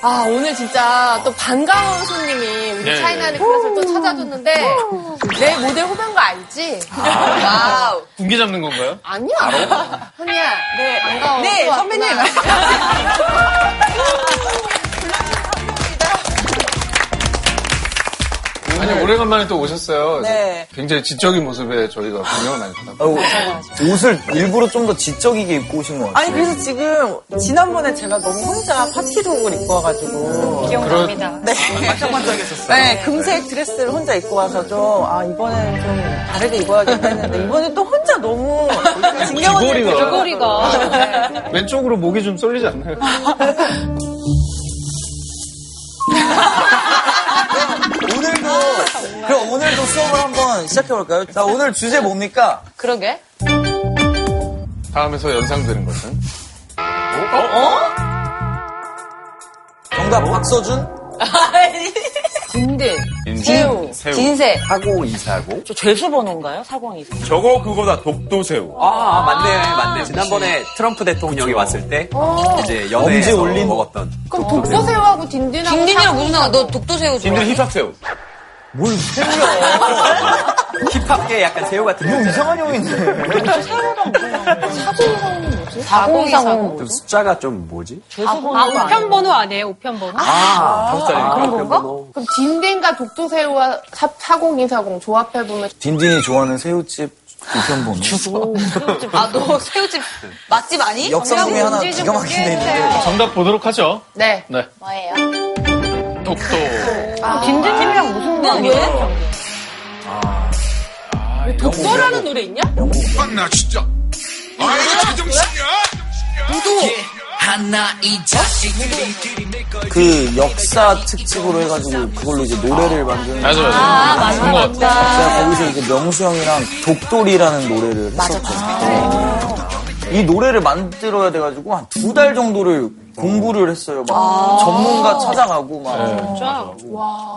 아, 오늘 진짜 또 반가운 손님이 우리 네. 차이나는 클라스 또 찾아줬는데 내 모델 후배인 거 알지? Wow. 군기 잡는 건가요? 아니야. 현이야. 네. 반가워. 네, 또 선배님. 아니 오래간만에 또 오셨어요. 네. 굉장히 지적인 모습에 저희가 공연을 많이 받았고. 아이고, 옷을 일부러 좀 더 지적이게 입고 오신 것 같아요. 아니 그래서 지금 지난번에 제가 너무 혼자 파티룩을 입고 와가지고 기억납니다. 네. 반짝반짝했었어요. 네, 금색 드레스를 혼자 입고 와서 좀 아 이번엔 좀 다르게 입어야겠다 했는데 이번에 또 혼자 너무 진경 언니 귀걸이가. 귀걸이가. 왼쪽으로 목이 좀 쏠리지 않나요? 그럼 오늘도 수업을 한번 시작해볼까요? 자, 오늘 주제 뭡니까? 그러게. 다음에서 연상되는 것은? 정답, 박서준? 진들. 인지, 새우. 새우. 진새. 사고 이사고. 저 죄수 번호인가요? 402. 저거 그거다 독도새우. 아, 맞네, 맞네. 지난번에 트럼프 대통령이 왔을 때 이제 엄지 연회에서 올린- 먹었던 그럼 독도새우하고 딘딘하고. 딘딘이랑 무슨 상관? 너 독도새우 좋아해? 딘들 힙합새우. 뭘 새우야. 힙합계 약간 새우 같은 형 거. 이상한 형인데. 사공이사공. 좀 숫자가 좀 뭐지? 아, 우편번호 아니에요? 우편번호? 아, 다섯 자리니까. 그런 번호. 그럼 딘딘과 독도새우와 사- 사공이사공 조합해보면 딘딘이 좋아하는 새우집 우편번호. 아, 너 새우집 맛집 아니? 역상에 하나 기가 막힌 데 있는데. 정답 보도록 하죠. 네. 네. 뭐예요? 독도. 딘딘이랑 무슨 관계야? 독도라는 노래 있냐? 나 진짜. 아, 이거 제정신이야? 그 역사 특집으로 해가지고 그걸로 이제 노래를 만드는. 맞아, 맞아. 아, 맞아. 것 같아. 제가 거기서 이제 명수 형이랑 독돌이라는 노래를 했었죠. 이 노래를 만들어야 돼가지고 한 두 달 정도를 공부를 했어요. 막 전문가 찾아가고 막.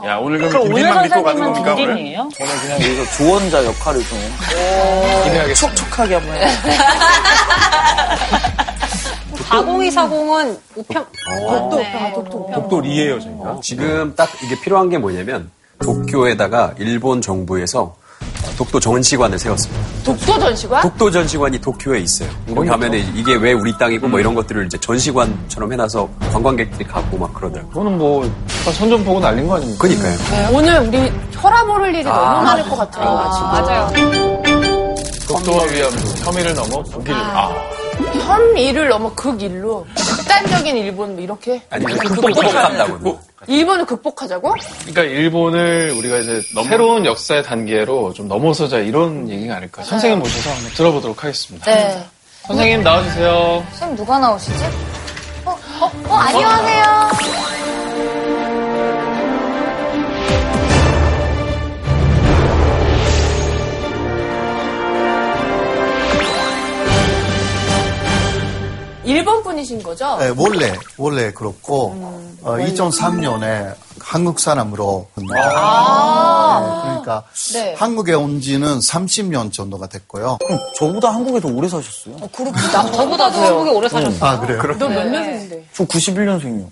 야, 오늘 그럼 딘딘만 믿고 가는 겁니까, 오늘? 저는 그냥 여기서 조언자 역할을 좀 기대하겠습니다. 촉촉하게 한번 해요. 4020은 우편, 독도. 네. 독도리예요, 저희가. 지금 딱 이게 필요한 게 뭐냐면 도쿄에다가 일본 정부에서 독도 전시관을 세웠습니다. 독도 전시관? 독도 전시관이 도쿄에 있어요. 거기 가면은 이게 왜 우리 땅이고 뭐 이런 것들을 이제 전시관처럼 해놔서 관광객들이 가고 막 그러더라고요. 그거는 뭐, 선전 보고 날린 거 아닙니까? 그니까요. 네, 오늘 우리 혈압 오를 일이 너무 많을 것 같아요. 지금. 맞아요. 독도와 위함, 혐의를 넘어 북일을. 아, 혐의를 넘어 극일로 극단적인 일본 뭐 이렇게 아니면 극복한다고. 일본을 극복하자고? 그러니까 일본을 우리가 이제 새로운 역사의 단계로 좀 넘어서자 이런 얘기가 아닐까. 선생님 모셔서 한번 들어보도록 하겠습니다. 네. 선생님 나와주세요. 선생님 누가 나오시지? 어, 어, 어, 안녕하세요. 일본 분이신 거죠? 네, 원래 원래 그렇고 어, 2003년에 한국 사람으로 네, 그러니까 네. 한국에 온 지는 30년 정도가 됐고요. 그럼 저보다 한국에 더 오래 사셨어요? 나, 저보다도 한국에 오래 사셨어요. 아 그래요? 너 몇 년생인데? 저 91년생이요.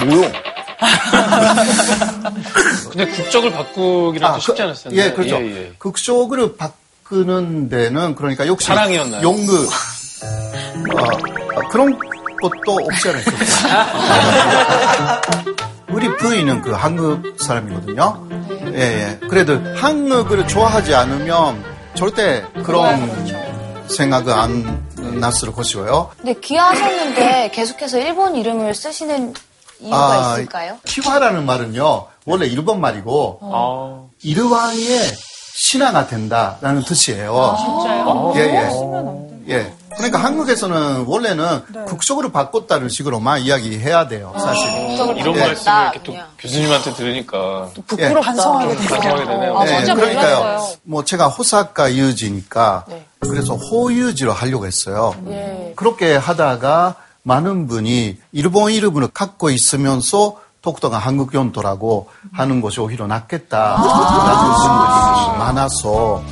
뭐요? 근데 국적을 바꾸기는 아, 또 쉽지 그- 않았을 텐데. 예, 그렇죠. 예, 예. 극적으로 바꾸는 데는 그러니까 역시 사랑이었나요? 연극 어, 어, 그런 것도 없지 않아요. 우리 부인은 그 한국 사람이거든요. 예, 예. 그래도 한국을 좋아하지 않으면 절대 그런 생각을 안 났을 것이고요. 근데 귀하셨는데 계속해서 일본 이름을 쓰시는 이유가 아, 있을까요? 키화라는 말은요, 원래 일본 말이고, 아, 일왕의 신하가 된다라는 뜻이에요. 진짜요? 예, 예. 예. 그러니까 한국에서는 원래는 국적으로 바꿨다는 식으로만 이야기해야 돼요, 사실. 이런 예. 말씀을 이렇게 또 교수님한테 들으니까 예. 반성하게 되네요. 아, 예, 진짜 그러니까요. 몰랐어요. 뭐 제가 호사카 유지니까 네. 그래서 호유지로 하려고 했어요. 예. 그렇게 하다가 많은 분이 일본 이름을 갖고 있으면서 독도가 한국 연도라고 하는 것이 오히려 낫겠다 라는 분들이 많아서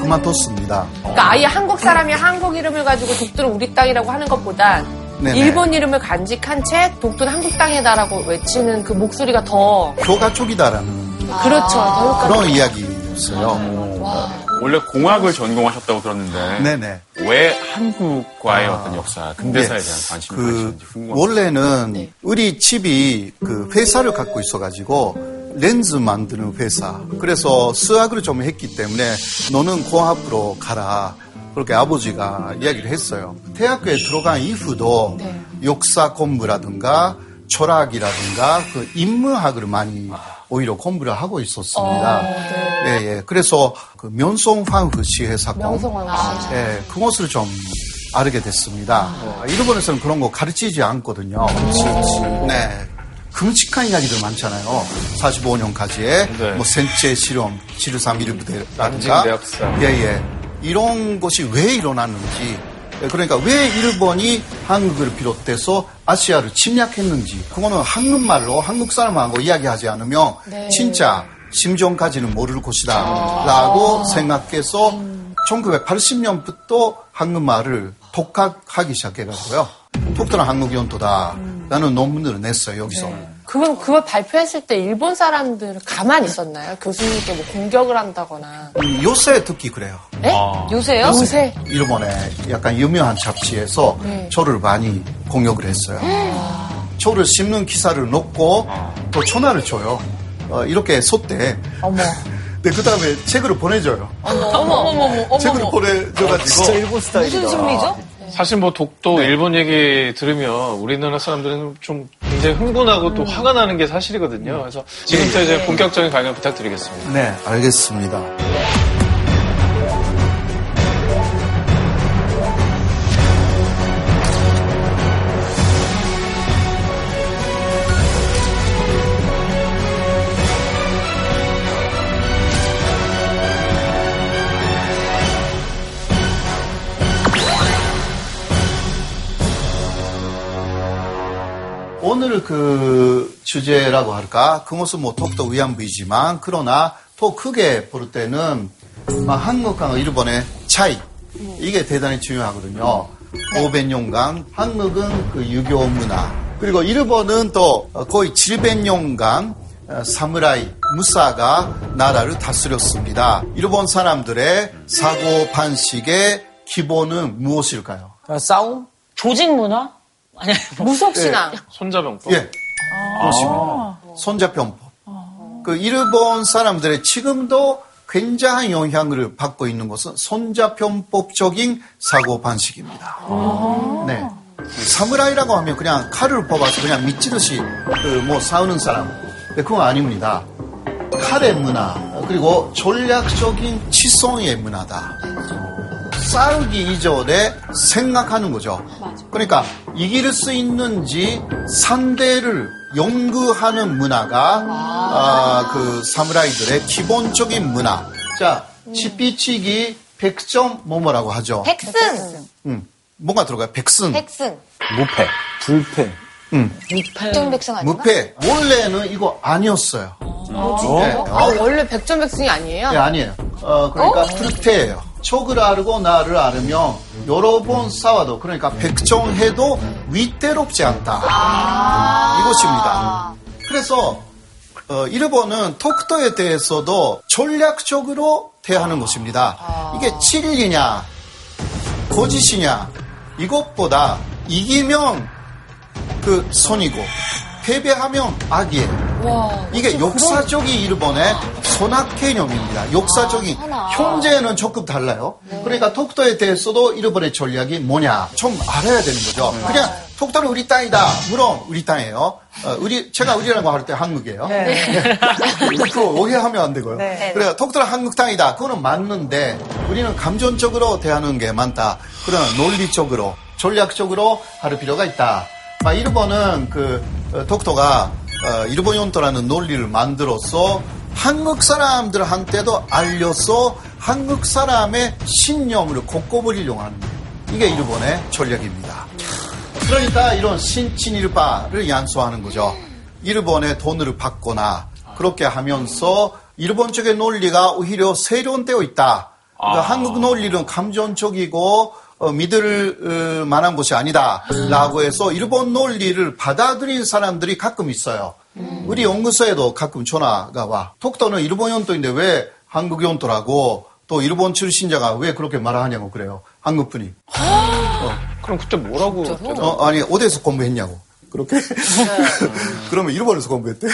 그만뒀습니다. 그러니까 아예 한국 사람이 한국 이름을 가지고 독도를 우리 땅이라고 하는 것보단 네네. 일본 이름을 간직한 채 독도는 한국 땅이다라고 외치는 그 목소리가 더 교가 쪽이다라는 그렇죠. 더 효과. 그런 이야기였어요. 원래 공학을 전공하셨다고 들었는데 네네. 왜 한국과의 어떤 역사, 근대사에 대한 관심이 그 가시는지 궁금합니다. 원래는 우리 집이 그 회사를 갖고 있어가지고 렌즈 만드는 회사. 그래서 수학을 좀 했기 때문에 너는 공학으로 가라. 그렇게 아버지가 이야기를 했어요. 대학교에 들어간 이후도 역사 공부라든가 철학이라든가 그 인문학을 많이 오히려 공부를 하고 있었습니다. 예, 예. 그래서 그 면송황후 시회 사건. 명성황후 예, 그것을 좀 알게 됐습니다. 어, 일본에서는 그런 거 가르치지 않거든요. 네. 끔찍한 이야기들 많잖아요. 45년까지의 네. 뭐 생체 실험, 지르삼 난징 일부대라든가 대학살. 예, 예. 이런 것이 왜 일어났는지 예, 그러니까 왜 일본이 한국을 비롯해서 아시아를 침략했는지 그거는 한국말로 한국 사람하고 이야기하지 않으면 진짜 심정까지는 모를 것이다 라고 생각해서 1980년부터 한국말을 독학하기 시작해가지고요. 독특한 한국 연도다 라는 논문을 냈어요 여기서. 그럼 그걸 발표했을 때 일본 사람들은 가만히 있었나요? 교수님께 뭐 공격을 한다거나. 음, 요새 특히 그래요. 네? 요새요? 요새. 일본의 약간 유명한 잡지에서 저를 많이 공격을 했어요. 저를 씹는 기사를 넣고 또 전화를 줘요. 어, 이렇게 쏟대. 어머. 네, 그 다음에 책으로 보내줘요. 어머, 어머, 어머, 어머. 책으로 보내줘가지고. 진짜 일본 스타일이다. 무슨 심리죠? 사실 뭐 독도 일본 얘기 들으면 우리나라 사람들은 좀 굉장히 흥분하고 또 화가 나는 게 사실이거든요. 그래서 지금부터 이제 본격적인 강연 부탁드리겠습니다. 네, 알겠습니다. 오늘 그 주제라고 할까? 그것은 뭐 독도 위안부이지만, 그러나 더 크게 볼 때는 막 한국과 일본의 차이. 이게 대단히 중요하거든요. 500년간 한국은 그 유교 문화. 그리고 일본은 또 거의 700년간 어, 사무라이, 무사가 나라를 다스렸습니다. 일본 사람들의 사고 반식의 기본은 무엇일까요? 싸움? 조직 문화? 아니, 무속신앙. 손자병법. 예. 그렇습니다. 손자병법. 그 일본 사람들의 지금도 굉장한 영향을 받고 있는 것은 손자병법적인 사고 방식입니다. 네. 사무라이라고 하면 그냥 칼을 뽑아서 그냥 미치듯이 그뭐 싸우는 사람. 네, 그건 아닙니다. 칼의 문화 그리고 전략적인 치성의 문화다. 싸우기 이전에 생각하는 거죠. 그러니까 이길 수 있는지 상대를 연구하는 문화가 아, 그 사무라이들의 기본적인 문화. 자, 치피치기 백점 뭐뭐라고 하죠. 백승! 음, 뭐가 들어가요? 백승. 백승. 무패, 불패. 음, 백승 아닌가? 무패. 원래는 이거 아니었어요. 네. 아, 원래 백전백승이 아니에요? 네, 아니에요. 어, 그러니까 불패예요. 척을 알고 나를 알으면 여러 번 싸워도 그러니까 백정해도 위태롭지 않다. 이것입니다. 그래서 어, 일본은 톡토에 대해서도 전략적으로 대하는 것입니다. 이게 진리냐 거짓이냐 이것보다 이기면 그 선이고 패배하면 악이에요. 이게 역사적인 일본의 선악 개념입니다. 역사적인 현재는 조금 달라요. 그러니까 톡토에 대해서도 일본의 전략이 뭐냐 좀 알아야 되는 거죠. 그냥 톡토는 우리 땅이다. 물론 우리 땅이에요. 어, 우리 제가 우리라고 할 때 한국이에요. 네. 그거 오해하면 안 되고요. 그래 톡토는 한국 땅이다. 그거는 맞는데 우리는 감정적으로 대하는 게 많다. 그러나 논리적으로 전략적으로 할 필요가 있다. 아, 일본은 그 어, 독도가 어, 일본 연도라는 논리를 만들어서 한국 사람들한테도 알려서 한국 사람의 신념을 걷고버리려고 하는. 이게 일본의 전략입니다. 그러니까 이런 신친일파를 양수하는 거죠. 일본의 돈을 받거나 그렇게 하면서 일본 쪽의 논리가 오히려 세련되어 있다. 그러니까 한국 논리는 감정적이고 어, 믿을 어, 만한 곳이 아니다라고 해서 일본 논리를 받아들인 사람들이 가끔 있어요. 우리 연구소에도 가끔 전화가 와. 독도는 일본 연도인데 왜 한국 연도라고 또 일본 출신자가 왜 그렇게 말하냐고 그래요. 한국 분이. 그럼 그때 뭐라고 어, 아니 어디서 공부했냐고. 그렇게. 그러면 일본에서 공부했대.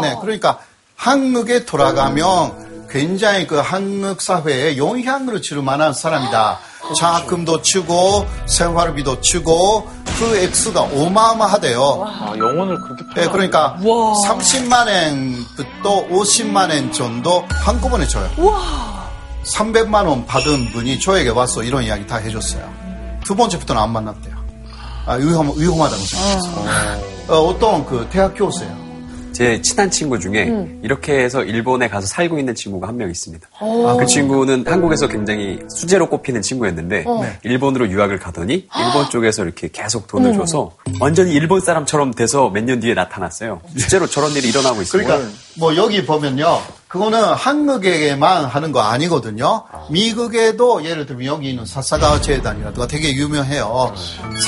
네, 그러니까 한국에 돌아가면 굉장히 그 한국 사회에 영향을 줄 만한 사람이다. 장학금도 주고 생활비도 주고 그 액수가 어마어마하대요. 아, 영혼을 그렇게 팔아. 네, 그러니까 30만 엔부터 50만 엔 정도 한꺼번에 줘요. 300만 원 받은 분이 저에게 와서 이런 이야기 다 해줬어요. 두 번째부터는 안 만났대요. 아, 위험, 위험하다고 생각했어요. 어, 어떤 그 대학 교수예요. 제 친한 친구 중에 이렇게 해서 일본에 가서 살고 있는 친구가 한 명 있습니다. 그 친구는 한국에서 굉장히 수제로 꼽히는 친구였는데 네. 일본으로 유학을 가더니 일본 쪽에서 이렇게 계속 돈을 줘서 완전히 일본 사람처럼 돼서 몇 년 뒤에 나타났어요. 실제로 저런 일이 일어나고 있어요. 그러니까 뭐 여기 보면요. 그거는 한국에게만 하는 거 아니거든요. 미국에도 예를 들면 여기 있는 사사가와 재단이라든가 되게 유명해요.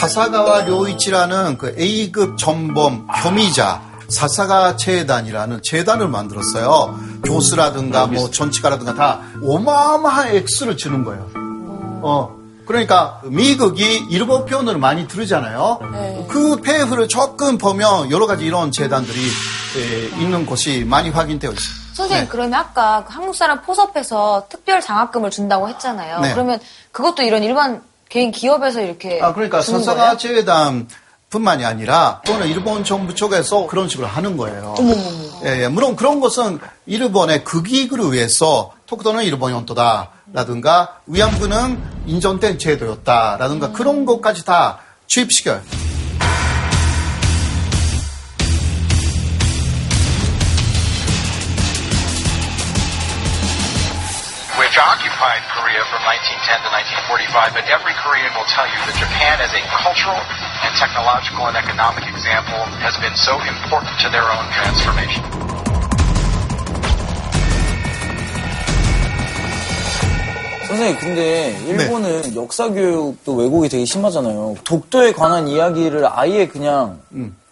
사사가와 료이치라는 그 A급 전범 혐의자 사사가 재단이라는 재단을 만들었어요. 교수라든가 뭐 정치가라든가 다 어마어마한 액수를 주는 거예요. 어. 그러니까 미국이 일본 편을 많이 들으잖아요. 그 폐후를 조금 보면 여러 가지 이런 재단들이 에, 있는 곳이 많이 확인되어 있어요. 선생님, 네. 그러면 아까 그 한국 사람 포섭해서 특별 장학금을 준다고 했잖아요. 네. 그러면 그것도 이런 일반 개인 기업에서 이렇게 아, 그러니까 거예요? 재단 뿐만이 아니라 또는 일본 정부 쪽에서 그런 식으로 하는 거예요. 예, 예. 물론 그런 것은 일본의 극익을 위해서 독도는 일본 영토다라든가 위안부는 인정된 제도였다 라든가 그런 것까지 다 주입시켜요. which occupied Korea from 1910 to 1945, but every Korean will tell you that Japan as a cultural and technological and economic example has been so important to their own transformation. 선생님, 근데 네. 일본은 역사 교육도 왜곡이 되게 심하잖아요. 독도에 관한 이야기를 아예 그냥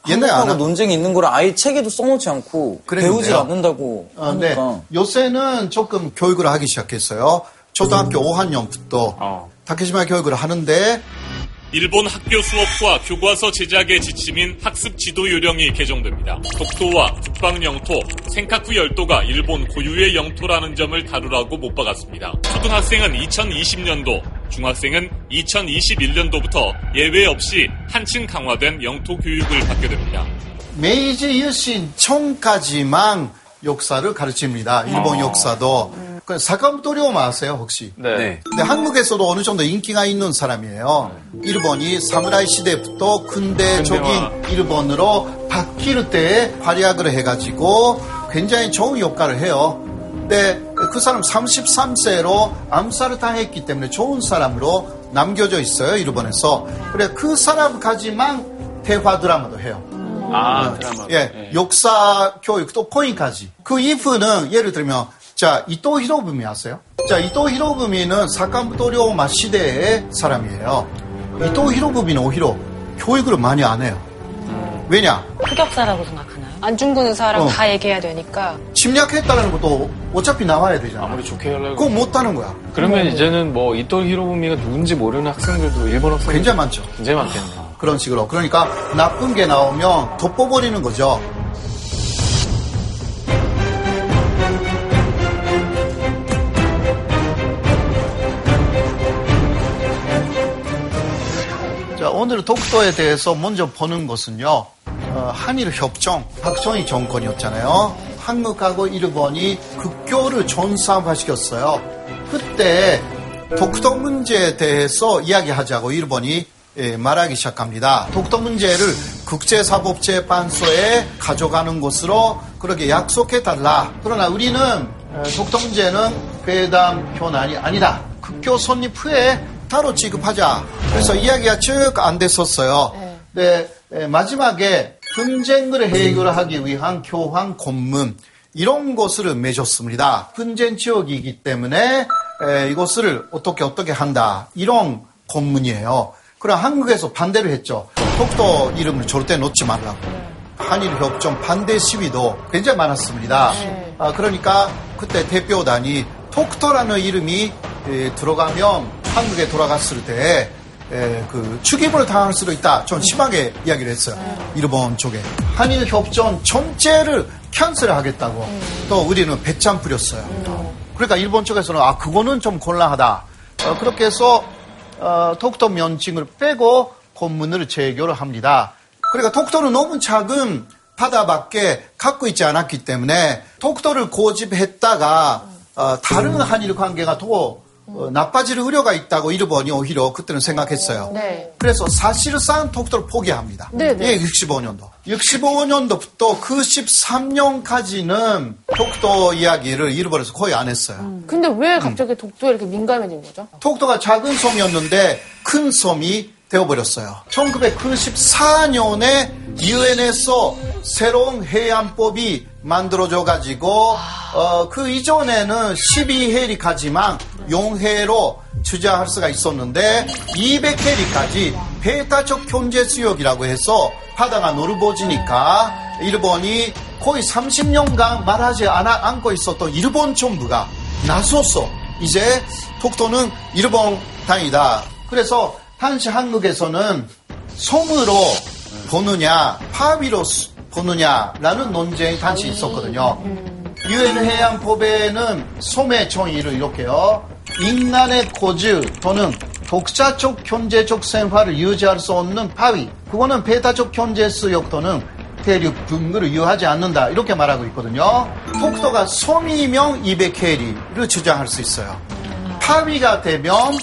옛날에 안 한국하고 하- 논쟁이 있는 거를 아예 책에도 써놓지 않고 그랬는데요. 배우질 않는다고 어, 네. 하니까. 요새는 조금 교육을 하기 시작했어요. 초등학교 5학년부터 어. 타케시마 교육을 하는데 일본 학교 수업과 교과서 제작의 지침인 학습 지도 요령이 개정됩니다. 독도와 북방 영토, 생카쿠 열도가 일본 고유의 영토라는 점을 다루라고 못 박았습니다. 초등학생은 2020년도, 중학생은 2021년도부터 예외 없이 한층 강화된 영토 교육을 받게 됩니다. 메이지 유신 전까지만 역사를 가르칩니다. 일본 역사도. 그 사카모토 료마 아세요 혹시? 네. 네. 근데 한국에서도 어느 정도 인기가 있는 사람이에요. 일본이 사무라이 시대부터 근대적인. 일본으로 바뀔 때 활약을 해가지고 굉장히 좋은 역할을 해요. 근데 그 사람 33세로 암살을 당했기 때문에 좋은 사람으로 남겨져 있어요, 일본에서. 그래, 그 사람까지만 대화 드라마도 해요. 아, 드라마. 예, 역사 교육 또 코인까지. 그 이후는 예를 들면 자 이토 히로부미 아세요? 자 이토 히로부미는 사카모토 료마 시대의 사람이에요. 이토 히로부미는 오히려 교육을 많이 안 해요. 왜냐? 흑역사라고 생각하나요? 안중근 의사랑 어. 다 얘기해야 되니까. 침략했다는 것도 어차피 나와야 되잖아. 아무리 좋게 하려고. 그거 못하는 거야. 그러면 이제는 뭐 이토 히로부미가 누군지 모르는 학생들도 일본 학생들 굉장히 많죠. 굉장히 많겠네요. 그런 식으로. 그러니까 나쁜 게 나오면 덮어버리는 거죠. 오늘 독도에 대해서 먼저 보는 것은요, 어, 한일 협정, 박정희 정권이었잖아요. 한국하고 일본이 국교를 전사화시켰어요. 그때 독도 문제에 대해서 이야기하자고 일본이 예, 말하기 시작합니다. 독도 문제를 국제사법재판소에 가져가는 것으로 그렇게 약속해달라. 그러나 우리는 어, 독도 문제는 회담 현안이 아니다. 국교 선립 후에 따로 지급하자. 그래서 이야기가 쭉 안 됐었어요. 네, 에, 마지막에 분쟁을 해결하기 위한 교황 검문 이런 것을 맺었습니다. 분쟁 지역이기 때문에 에, 이것을 어떻게 어떻게 한다 이런 곤문이에요. 그럼 한국에서 반대를 했죠. 독도 이름을 절대 놓지 말라고. 한일 협정 반대 시위도 굉장히 많았습니다. 아, 그러니까 그때 대표단이 독도라는 이름이 에, 들어가면 한국에 돌아갔을 때 에, 그 축임을 당할 수도 있다. 좀 심하게 이야기를 했어요. 일본 쪽에 한일 협정 전체를 캔슬하겠다고 또 우리는 배짱 부렸어요. 그러니까 일본 쪽에서는 아 그거는 좀 곤란하다. 어, 그렇게 해서 어, 독도 면칭을 빼고 본문을 재교를 합니다. 그러니까 독도는 너무 작은 바다밖에 갖고 있지 않았기 때문에 독도를 고집했다가 어, 다른 한일 관계가 더 어, 나빠질 우려가 있다고 일본이 오히려 그때는 생각했어요. 네. 그래서 사실상 독도를 포기합니다. 네 네. 예, 65년도. 65년도부터 그 13년까지는 독도 이야기를 일본에서 거의 안 했어요. 근데 왜 갑자기 독도에 이렇게 민감해진 거죠? 독도가 작은 섬이었는데 큰 섬이 되어버렸어요. 1994년에 유엔에서 새로운 해안법이 만들어져 가지고 어, 그 이전에는 12해리까지만 용해로 주장할 수가 있었는데 200해리까지 배타적 경제 수역이라고 해서 바다가 노르보지니까 일본이 거의 30년간 말하지 않아, 않고 있었던 일본 정부가 나서서 이제 독도는 일본 땅이다. 그래서 당시 한국에서는 섬으로 보느냐, 파위로 수- 보느냐라는 논쟁이 당시 있었거든요. 유엔 해양법에는 섬의 정의를 이렇게요. 인간의 고즈 또는 독자적 경제적 생활을 유지할 수 없는 파위. 그거는 배타적 경제 수역 또는 대륙 분구를 유하지 않는다. 이렇게 말하고 있거든요. 독도가 섬이면 200해리를 주장할 수 있어요. 파위가 되면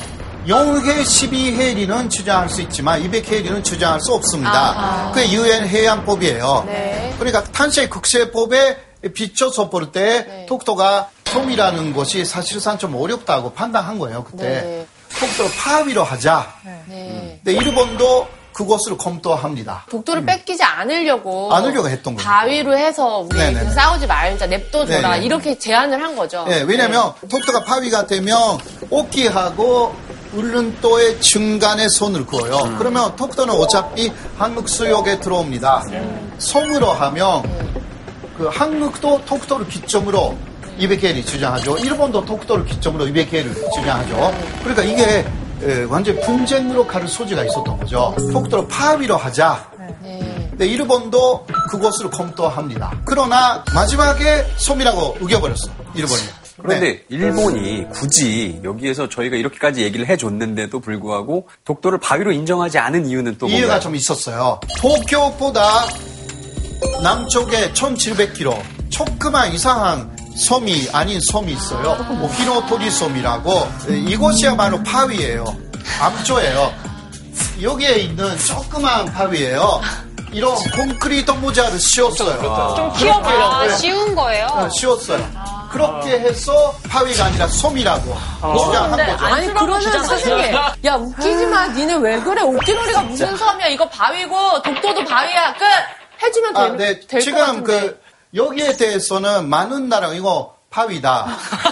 영해 12해리는 주장할 수 있지만 200해리는 주장할 수 없습니다. 그게 유엔 해양법이에요. 네. 그러니까 탄세 국세법에 비춰서 볼때 네. 독도가 섬이라는 것이 사실상 좀 어렵다고 판단한 거예요. 그때 네. 독도를 파위로 하자. 네. 근데 일본도 그것을 검토합니다. 독도를 뺏기지 않으려고 음. 않으려고 했던 거예요. 바위로 해서 우리 네네네. 그냥 싸우지 말자 냅둬줘라 네네. 이렇게 제안을 한 거죠. 예, 왜냐면 독도가 파위가 되면 오키하고 울릉도의 중간에 손을 그어요. 그러면 독도는 어차피 한국 수역에 들어옵니다. 섬으로 하면 그 한국도 독도를 기점으로 200개를 주장하죠. 일본도 독도를 기점으로 200개를 주장하죠. 그러니까 이게 에, 완전 분쟁으로 가는 소지가 있었던 거죠. 독도를 파위로 하자. 네. 근데 일본도 그것을 검토합니다. 그러나 마지막에 섬이라고 우겨버렸어. 일본이. 그런데 네. 일본이 굳이 여기에서 저희가 이렇게까지 얘기를 해줬는데도 불구하고 독도를 바위로 인정하지 않은 이유는 또 이유가 뭔가요? 좀 있었어요. 도쿄보다 남쪽에 1700km 조그만 이상한 섬이 아닌 섬이 있어요. 뭐 히노토리 섬이라고 이곳이야말로 파위예요. 암조예요. 여기에 있는 조그만 파위예요. 이런 콘크리트 모자를 씌웠어요. 좀 키워보려고. 아, 네. 쉬운 거예요. 네, 씌웠어요. 그렇게 해서 파위가 아니라 섬이라고 주장한 거죠. 아니 그러면 선생님 야 웃기지 마. 니네 왜 그래? 웃기놀이가 무슨 섬이야? 이거 바위고 독도도 바위야. 끝! 해주면 아, 될, 네. 될것 지금 같은데. 그 여기에 대해서는 많은 나라 이거 파위다.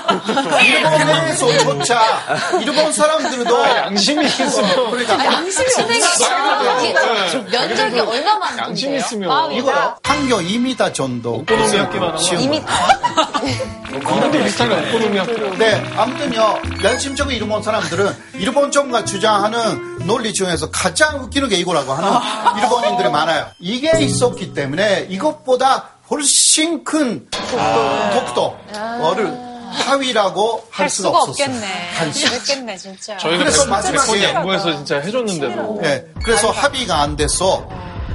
일본에서조차. 일본 사람들도 양심이 있으면. 그러니까 양심이 없으니까 면적이 얼마만큼 양심? 있으면. 이거 한경 2m 정도. 오코노미야끼만 비슷하게 오코노미야끼 네, 아무튼요, 양심적인 일본 사람들은 일본 정부가 주장하는 논리 중에서 가장 웃기는 게 이거라고 하는 일본인들이 많아요. 이게 있었기 때문에 이것보다 훨씬 큰 독도를 하위라고 할 할 수가 수가 없었어요. 없겠네. 그랬겠네, 진짜. 저희가 그래서 백- 마지막에- 양보해서 진짜 해줬는데도 예, 그래서 합의가 안 돼서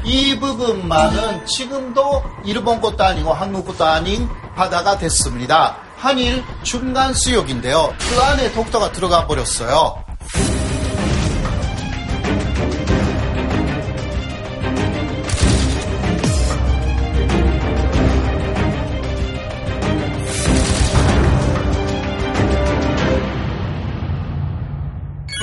이 부분만은 지금도 일본 것도 아니고 한국 것도 아닌 바다가 됐습니다. 한일 중간 수역인데요. 그 안에 독도가 들어가 버렸어요.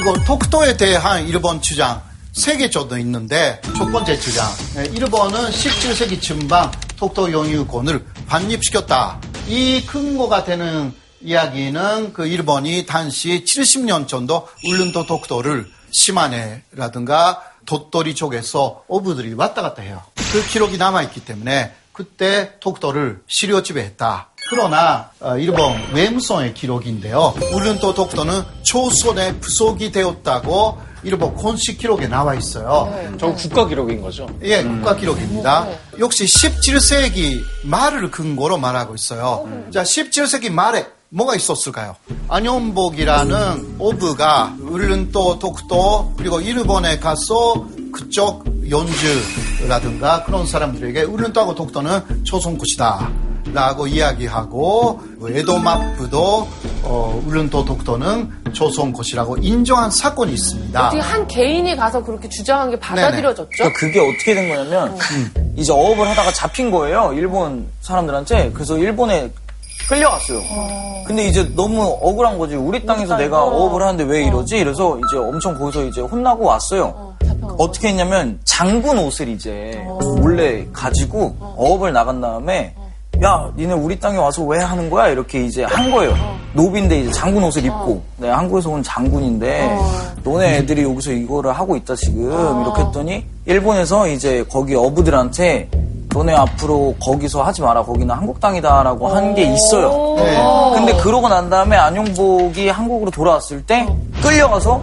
이거 독도에 대한 일본 주장 세개 정도 있는데 첫 번째 주장 네, 일본은 17세기 중반 독도 영유권을 반입시켰다. 이 근거가 되는 이야기는 그 일본이 당시 70년 정도 울릉도 독도를 시마네라든가 도토리 쪽에서 어부들이 왔다 갔다 해요. 그 기록이 남아있기 때문에 그때 독도를 시료 지배했다. 그러나 어, 일본 외무성의 기록인데요. 울른도 독도는 초선의 부속이 되었다고 일본 공식 기록에 나와 있어요. 저 국가 기록인 거죠. 예, 국가 기록입니다. 역시 17세기 말을 근거로 말하고 있어요. 자, 17세기 말에 뭐가 있었을까요? 안현복이라는 오브가 울른도 독도 그리고 일본에 가서 그쪽 연주라든가 그런 사람들에게 울른도하고 독도는 조선 것이다. 라고 이야기하고 에도 마프도 어, 울른도 독도는 조선 것이라고 인정한 사건이 있습니다. 어떻게 한 개인이 가서 그렇게 주장한 게 받아들여졌죠? 그러니까 그게 어떻게 된 거냐면 이제 어업을 하다가 잡힌 거예요. 일본 사람들한테. 그래서 일본에 끌려갔어요. 근데 이제 너무 억울한 거지. 우리 땅에서 내가 어업을 하는데 왜 이러지? 이래서 이제 엄청 거기서 이제 혼나고 왔어요. 어 떻게 했냐면 장군 옷을 이제 몰래 가지고 어 업을 나간 다음에 야, 니네 우리 땅에 와서 왜 하는 거야? 이렇게 이제 한 거예요. 노비인데 이제 장군 옷을 입고. 내가 한국에서 온 장군인데 너네 애들이 여기서 이거를 하고 있다 지금. 이렇게 했더니 일본에서 이제 거기 어부들한테 너네 앞으로 거기서 하지 마라. 거기는 한국 땅이다라고 한 게 있어요. 근데 그러고 난 다음에 안용복이 한국으로 돌아왔을 때 끌려가서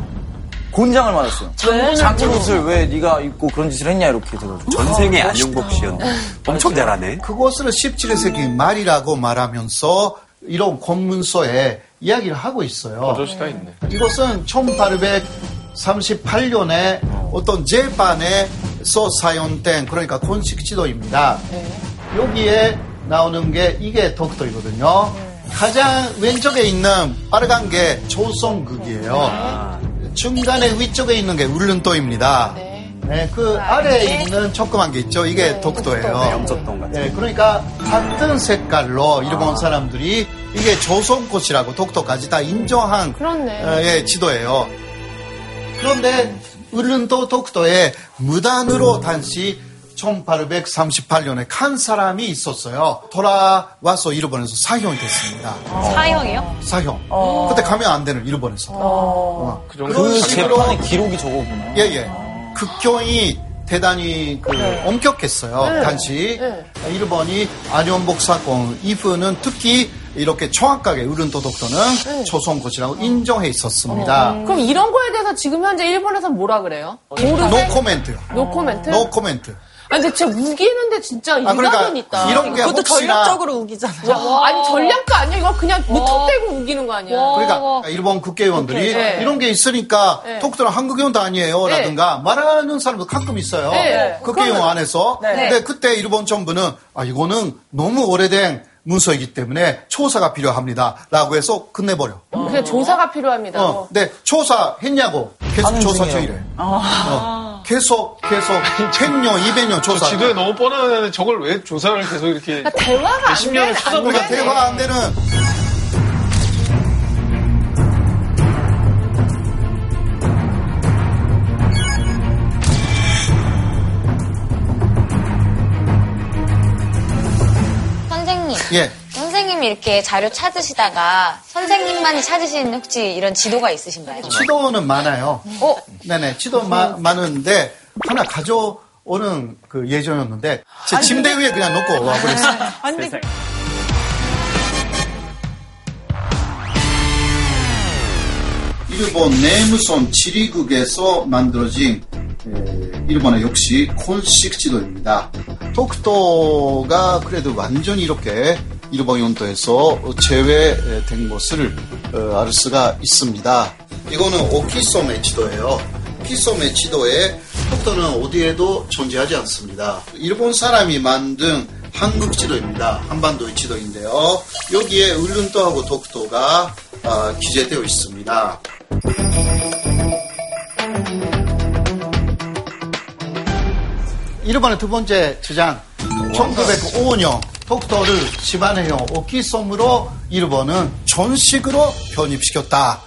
곤장을 맞았어요. 장군 옷을 왜 네가 입고 그런 짓을 했냐 이렇게 돼가지고. 전생의 안용복 씨였네. 엄청 잘하네. 그것을 17세기 말이라고 말하면서 이런 검문서에 이야기를 하고 있어요. 아저씨가 있네. 이것은 1838년에 어떤 재판에서 사용된 그러니까 공식 지도입니다. 여기에 나오는 게 이게 독도이거든요. 가장 왼쪽에 있는 빨간 게 조선극이에요. 중간에 위쪽에 있는 게 울릉도입니다. 네, 그 아래에 있는 조그만 게 있죠. 이게 독도예요. 염소똥 같은. 네, 그러니까 같은 색깔로 일본 사람들이 이게 조선꽃이라고 독도까지 다 인정한 그렇네. 어, 예, 지도예요. 그런데 울릉도 독도에 무단으로 단시 1838년에 간 사람이 있었어요. 돌아와서 일본에서 사형이 됐습니다. 사형이요? 사형. 그때 가면 안 되는 일본에서. 어. 그. 그런 그 식으로 재판의 기록이 저거구나. 예, 예. 극경이 대단히 그 엄격했어요. 당시 일본이 안용복 사건 이후는 특히 이렇게 정확하게 울릉도 독도는 조선것이라고 인정해 있었습니다. 그럼 이런 거에 대해서 지금 현재 일본에서는 뭐라 그래요? No 모르세? Comment요. No comment? No comment. 아니, 근데 진짜 우기는데 진짜 아, 그러니까 일가견 있다. 이런 게 그것도 혹시나 전략적으로 우기잖아요. 와, 아니, 전략가 아니야? 이거 그냥 무턱대고 우기는 거 아니야? 그러니까 일본 국회의원들이 국회, 네. 이런 게 있으니까 네. 독도는 한국의원도 아니에요 라든가 말하는 사람도 가끔 있어요. 네. 국회의원 그거는- 안에서. 근데 그때 일본 정부는 아 이거는 너무 오래된 문서이기 때문에 조사가 필요합니다. 라고 해서 끝내버려. 그냥 조사가 필요합니다. 어, 근데 조사했냐고 계속 하는 조사 중이라고. 중이래. 어, 계속 계속 100년, 200년 저 조사. 지도에 너무 뻔하는데 저걸 왜 조사를 계속 이렇게 그러니까 대화가 안 몇십 년을 돼. 찾아보니까 그러니까 대화 안 되는 예. 선생님이 이렇게 자료 찾으시다가 선생님만이 찾으신 혹시 이런 지도가 있으신가요? 지도는 많아요. 어? 네네, 지도 마- 많은데 하나 가져오는 그 예정이었는데 제 침대 위에 그냥 놓고 와버렸어요. 아니, 근데 일본 내무선 지리국에서 만들어진 에, 일본의 역시 콘식 지도입니다. 독도가 그래도 완전히 이렇게 일본 영토에서 제외된 것을 어, 알 수가 있습니다. 이거는 오키소메 지도예요. 오키소메 지도에 독도는 어디에도 존재하지 않습니다. 일본 사람이 만든 한국 지도입니다. 한반도의 지도인데요. 여기에 울릉도하고 독도가 아, 기재되어 있습니다. 일본의 두 번째 주장 1905년 독도를 시바네형 오키섬으로 일본은 전식으로 편입시켰다.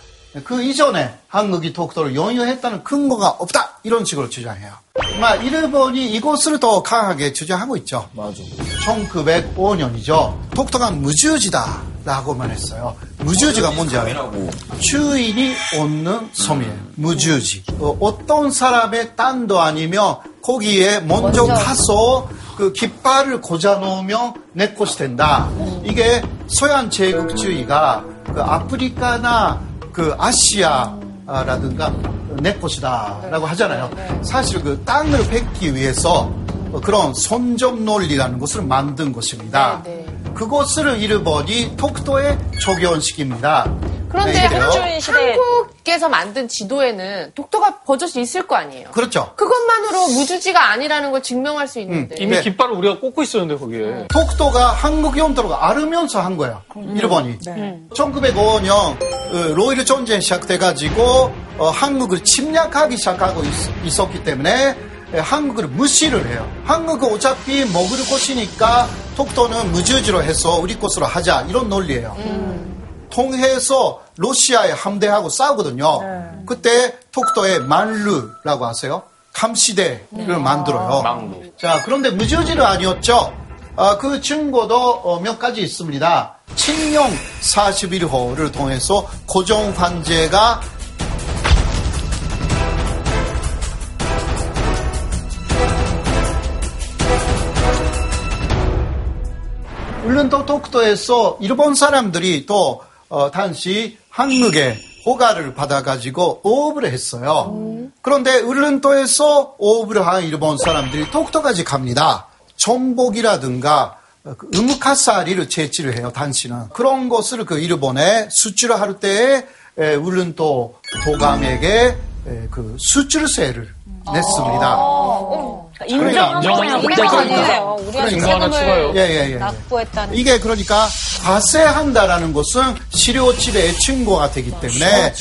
그 이전에 한국이 독도를 영유했다는 근거가 없다. 이런 식으로 주장해요. 막 일본이 이것을 더 강하게 주장하고 있죠. 맞아. 1905년이죠. 독도가 무주지다. 라고만 했어요. 무주지가 뭔지 알아요? 주인이 얻는 섬이에요. 무주지. 어, 떤 사람의 땅도 아니면 거기에 먼저, 먼저. 가서 그 깃발을 고자 놓으면 내 것이 된다. 이게 서양 제국주의가 그 아프리카나 그 아시아라든가 내 것이다라고 하잖아요. 사실 그 땅을 뺏기 위해서 그런 선적 논리라는 것을 만든 것입니다. 네, 그것을 일본이 독도에 적용시킵니다. 그런데 네, 그래요? 한국에서 만든 지도에는 독도가 버젓이 있을 거 아니에요. 그렇죠. 그것만으로 무주지가 아니라는 걸 증명할 수 있는데. 이미 네. 깃발을 우리가 꽂고 있었는데 거기에. 독도가 한국 영토를 알으면서 한 거야. 일본이. 1905년 어, 로일 전쟁 시작돼가지고 어, 한국을 침략하기 시작하고 있, 었기 때문에 에, 한국을 무시를 해요. 한국은 어차피 먹을 것이니까 독도는 무주지로 해서 우리 것으로 하자 이런 논리예요. 통해서 러시아의 함대하고 싸우거든요. 그때 독도에 만루라고 하세요. 감시대를 만들어요. 망루. 자, 그런데 무저지는 아니었죠. 아, 그 증거도 어, 몇 가지 있습니다. 칙령 41호를 통해서 고정 관제가 울른도 독도에서 일본 사람들이 또 어, 당시 한국의 호가를 받아가지고 오업을 했어요. 그런데 울른도에서 오업을 한 일본 사람들이 독도까지 갑니다. 전복이라든가 어, 그 음카사리를 채취를 해요. 당시는 그런 것을 그 일본에 수출을 할 때에 에, 울른도 도감에게 에, 그 수출세를 냈습니다. 인정한 그러니까 거죠. 인정한 인정하네요. 세금을 예, 예, 예. 납부했다는. 이게 그러니까 과세한다라는 것은 실효집의 증거가 되기 때문에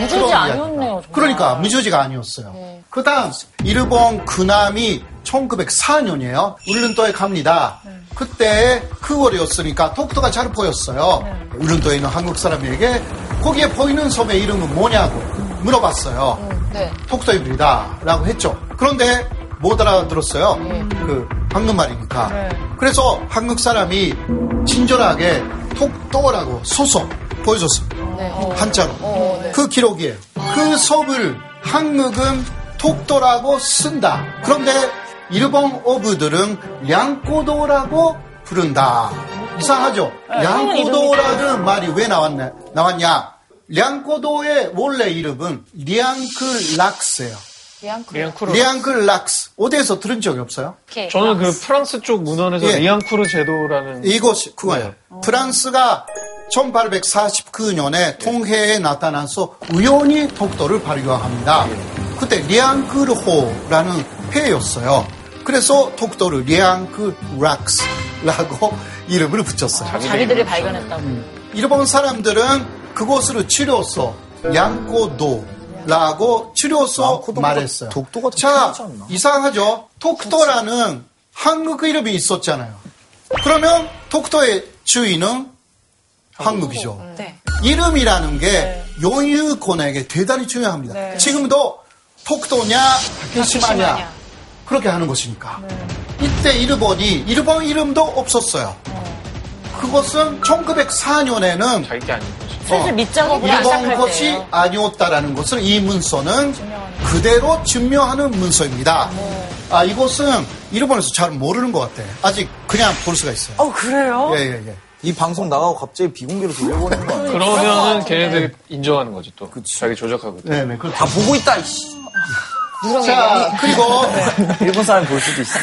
무주지 아니었네요. 그러니까 무주지가 아니었어요. 그다음 일본 군함이 1904년이에요. 울른도에 갑니다. 그때 9월이었으니까 독도가 잘 보였어요. 울른도에 있는 한국 사람에게 거기에 보이는 섬의 이름은 뭐냐고 물어봤어요. 네. 독도입니다라고 했죠. 그런데 못 알아들었어요. 그 한국 말이니까. 그래서 한국 사람이 친절하게 독도라고 써서 보여줬어요. 한자로. 그 기록이에요. 그 섬을 한국은 독도라고 쓴다. 그런데 일본 어부들은 량고도라고 부른다. 이상하죠? 량고도라는 말이 왜 나왔냐? 량고도의 원래 이름은 리앙클락스예요. 리앙크루. 리앙클락스. 어디에서 들은 적이 없어요? 저는 그 프랑스 쪽 문헌에서 예. 리앙크루 제도라는 이것이 그거예요. 프랑스가 1849년에 통해에 나타나서 우연히 독도를 발견합니다. 그때 리앙크르호라는 회였어요. 그래서 독도를 리앙크락스라고 이름을 붙였어요. 자기들이 발견했다고. 일본 사람들은 그곳을 치료소 양고도라고 치료소 말했어요. 독도가 더 자? 이상하죠. 독도라는 한국 이름이 있었잖아요. 그러면 독도의 주인은 한국이죠. 네. 이름이라는 게 영유권에게 대단히 중요합니다. 지금도 독도냐 타케시마냐 그렇게 하는 것이니까. 이때 일본이 일본 이름도 없었어요. 그것은 1904년에는 자기 게 아닌 거지. 슬슬 밑작업을 일본 시작할 것이 때예요. 아니었다라는 것을 이 문서는 그대로 증명하는 문서입니다. 아 이것은 일본에서 잘 모르는 것 같아. 아직 그냥 볼 수가 있어요. 어, 그래요? 예, 예, 예. 이 방송 나가고 갑자기 비공개로 돌려보내는 거 아니야? 그러면은 걔네들이 인정하는 거지 또. 자기 조작하고. 네, 네, 그렇죠. 다 보고 있다, 이씨. 자, 그리고 일본 사람이 볼 수도 있어.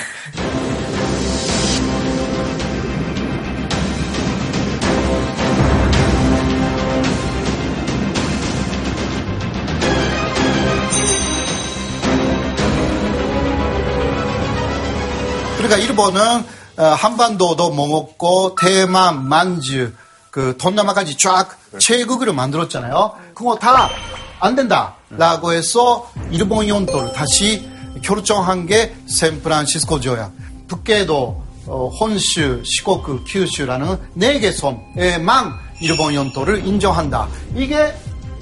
그러니까 일본은 어, 한반도도 먹었고 대만, 만주, 그 동남아까지 쫙 제국을 만들었잖아요. 그거 다 안 된다라고 해서 일본 영토를 다시 결정한 게 샌프란시스코 조약. 북계도 어, 혼슈, 시코쿠, 규슈라는 네 개 섬에만 일본 영토를 인정한다. 이게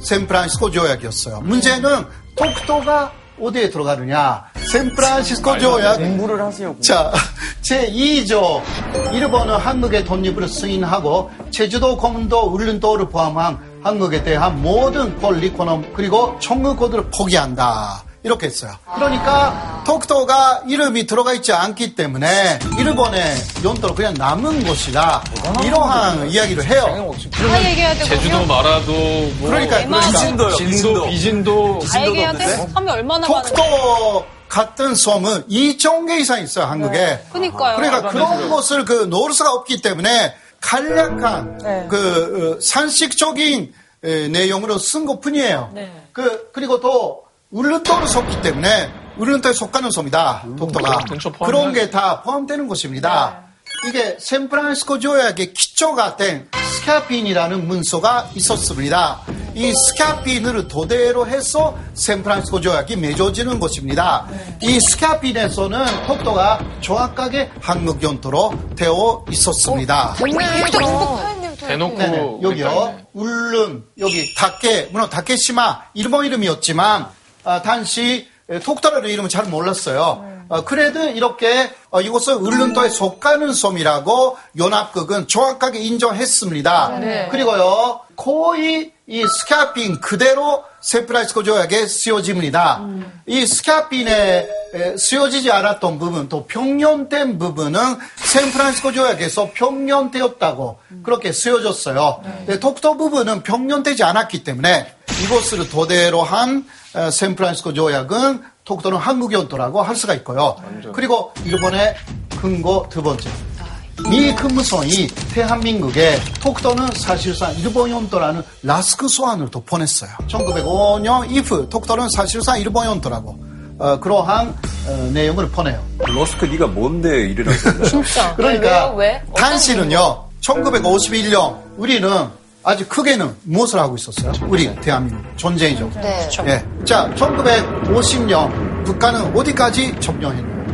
샌프란시스코 조약이었어요. 문제는 독도가 어디에 들어가느냐? 샌프란시스코 조약 공부를 하세요. 자, 제2조 일본은 한국의 독립을 승인하고 제주도, 검도, 울릉도를 포함한 한국에 대한 모든 권리, 권한 그리고 청구 코드를 포기한다. 이렇게 했어요. 그러니까 톡토가 이름이 들어가 있지 않기 때문에 일본의 연도로 그냥 남은 곳이다. 이러한 이야기를 해요. 다 얘기해야 되고. 제주도 마라도 뭐 그러니까, 그러니까 비진도요. 진도 비진도 다 얘기해야 돼. 섬이 얼마나 많은데. 톡토 같은 섬은 2천 개 이상 있어요, 한국에. 그니까요. 그러니까 그런 것을 그 노르스가 없기 때문에 간략한 네. 그 어, 산식적인 에, 내용으로 쓴 것뿐이에요. 그 그리고 또 울릉도를 썼기 때문에 울릉도에 속하는 섬이다. 독도가 근처 포함해야지. 그런 게 다 포함되는 것입니다. 이게 샌프란시스코 조약의 기초가 된 스카핀이라는 문서가 있었습니다. 이 스카핀을 토대로 해서 샌프란시스코 조약이 맺어지는 것입니다. 이 스카핀에서는 독도가 정확하게 한국 연도로 되어 있었습니다. 공부파였네부터. 대놓고 네네, 여기요. 그랬다네. 울릉, 여기 다케, 물론 다케시마 일본 이름이었지만 아, 당시 톡토라는 이름은 잘 몰랐어요. 어, 그래도 이렇게 어, 이곳은 울릉도에 속하는 섬이라고 연합국은 정확하게 인정했습니다. 그리고요 거의 이 스카핀 그대로 세프라이스코 조약에 쓰여집니다. 이 스카핀에 에, 쓰여지지 않았던 부분, 또 평년된 부분은 샌프란시스코 조약에서 평년되었다고 그렇게 쓰여졌어요. 근데 톡토 부분은 평년되지 않았기 때문에 이것을 토대로 한 어, 샌프란시스코 조약은 톡토는 한국 연도라고 할 수가 있고요. 그리고 일본의 근거 두 번째. 미 근무성이 대한민국에 톡토는 사실상 일본 연도라는 라스크 소환을 또 보냈어요. 1905년 이후 톡토는 사실상 일본 연도라고 어, 그러한 어, 내용을 보내요. 러스크 네가 뭔데 거야? 진짜. 그러니까 왜요? 왜? 어떤 당시는요 1951년 우리는 아주 크게는 무엇을 하고 있었어요? 우리 대한민국 전쟁이죠. 네. 예. 자 1950년 북한은 어디까지 점령했나요?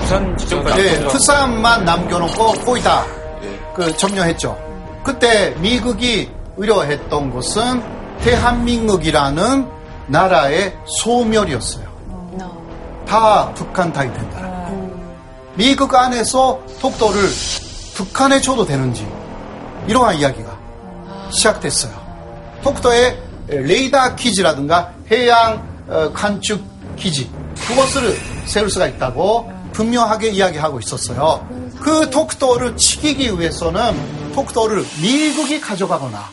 부산 지점까지. 예, 푸산만 남겨놓고 거의 다그 점령했죠. 그때 미국이 의뢰했던 것은 대한민국이라는 나라의 소멸이었어요. 다 북한 타입 된다. 미국 안에서 독도를 북한에 줘도 되는지 이러한 이야기가 시작됐어요. 독도의 레이더 기지라든가 해양 어, 관측 기지 그것을 세울 수가 있다고 분명하게 이야기하고 있었어요. 그 독도를 지키기 위해서는 독도를 미국이 가져가거나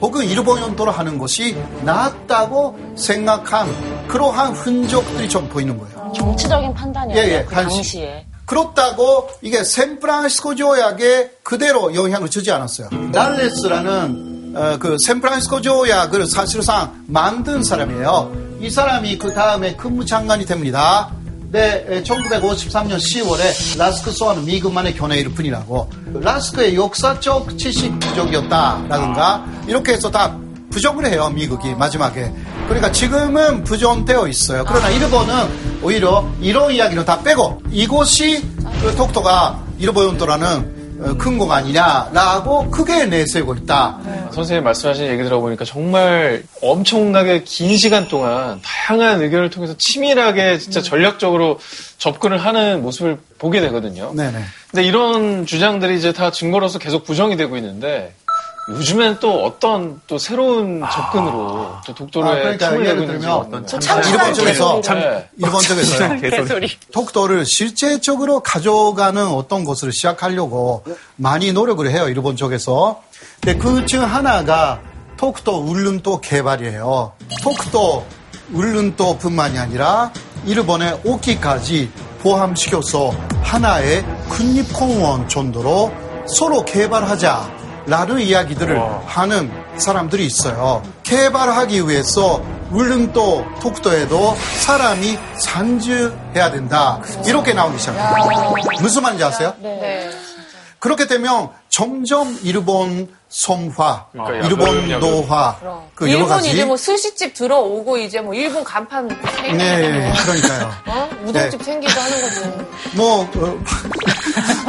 혹은 일본 연도로 하는 것이 낫다고 생각한 그러한 흔적들이 좀 보이는 거예요. 정치적인 판단이었어요. 예, 예, 그 당시. 당시에. 그렇다고 이게 샌프란시스코 조약에 그대로 영향을 주지 않았어요. 달레스라는 어, 그 샌프란시스코 조약을 사실상 만든 사람이에요. 이 사람이 그 다음에 근무장관이 됩니다. 네, 1953년 10월에 라스크 소환은 미국만의 견해일 뿐이라고 라스크의 역사적 지식 부족이었다라든가 이렇게 해서 다 부정을 해요 미국이 마지막에 그러니까 지금은 부정되어 있어요. 그러나 일본은 오히려 이런 이야기는 다 빼고 이곳이 그 독도가 일본 연도라는 어, 아니냐라고 크게 내세우고 있다. 선생님 말씀하신 얘기 들어보니까 정말 엄청나게 긴 시간 동안 다양한 의견을 통해서 치밀하게 진짜 전략적으로 접근을 하는 모습을 보게 되거든요. 네네. 근데 이런 주장들이 이제 다 증거로서 계속 부정이 되고 있는데 요즘엔 또 어떤 또 새로운 접근으로 또 아, 독도를 그러니까 틈을 예를 내고 있는지 들면 어떤 참 참 일본 쪽에서 네. 일본 쪽에서요. 독도를 실제적으로 가져가는 어떤 것을 시작하려고 많이 노력을 해요. 일본 쪽에서. 근데 그중 하나가 독도 울릉도 개발이에요. 독도 울릉도뿐만이 아니라 일본의 오키까지 포함시켜서 하나의 국립공원 정도로 서로 개발하자 라는 이야기들을 하는 사람들이 있어요. 개발하기 위해서 울릉도 독도에도 사람이 산주해야 된다. 이렇게 나오기 시작해요. 무슨 말인지 아세요? 네. 그렇게 되면 점점 일본 성화, 그러니까 일본 야금, 노화, 그 여러 일본 가지. 이제 뭐 스시집 들어오고 이제 뭐 일본 간판 생기고 네, 그러니까요. 어? 우동집 생기고 하는 거지. 뭐 어,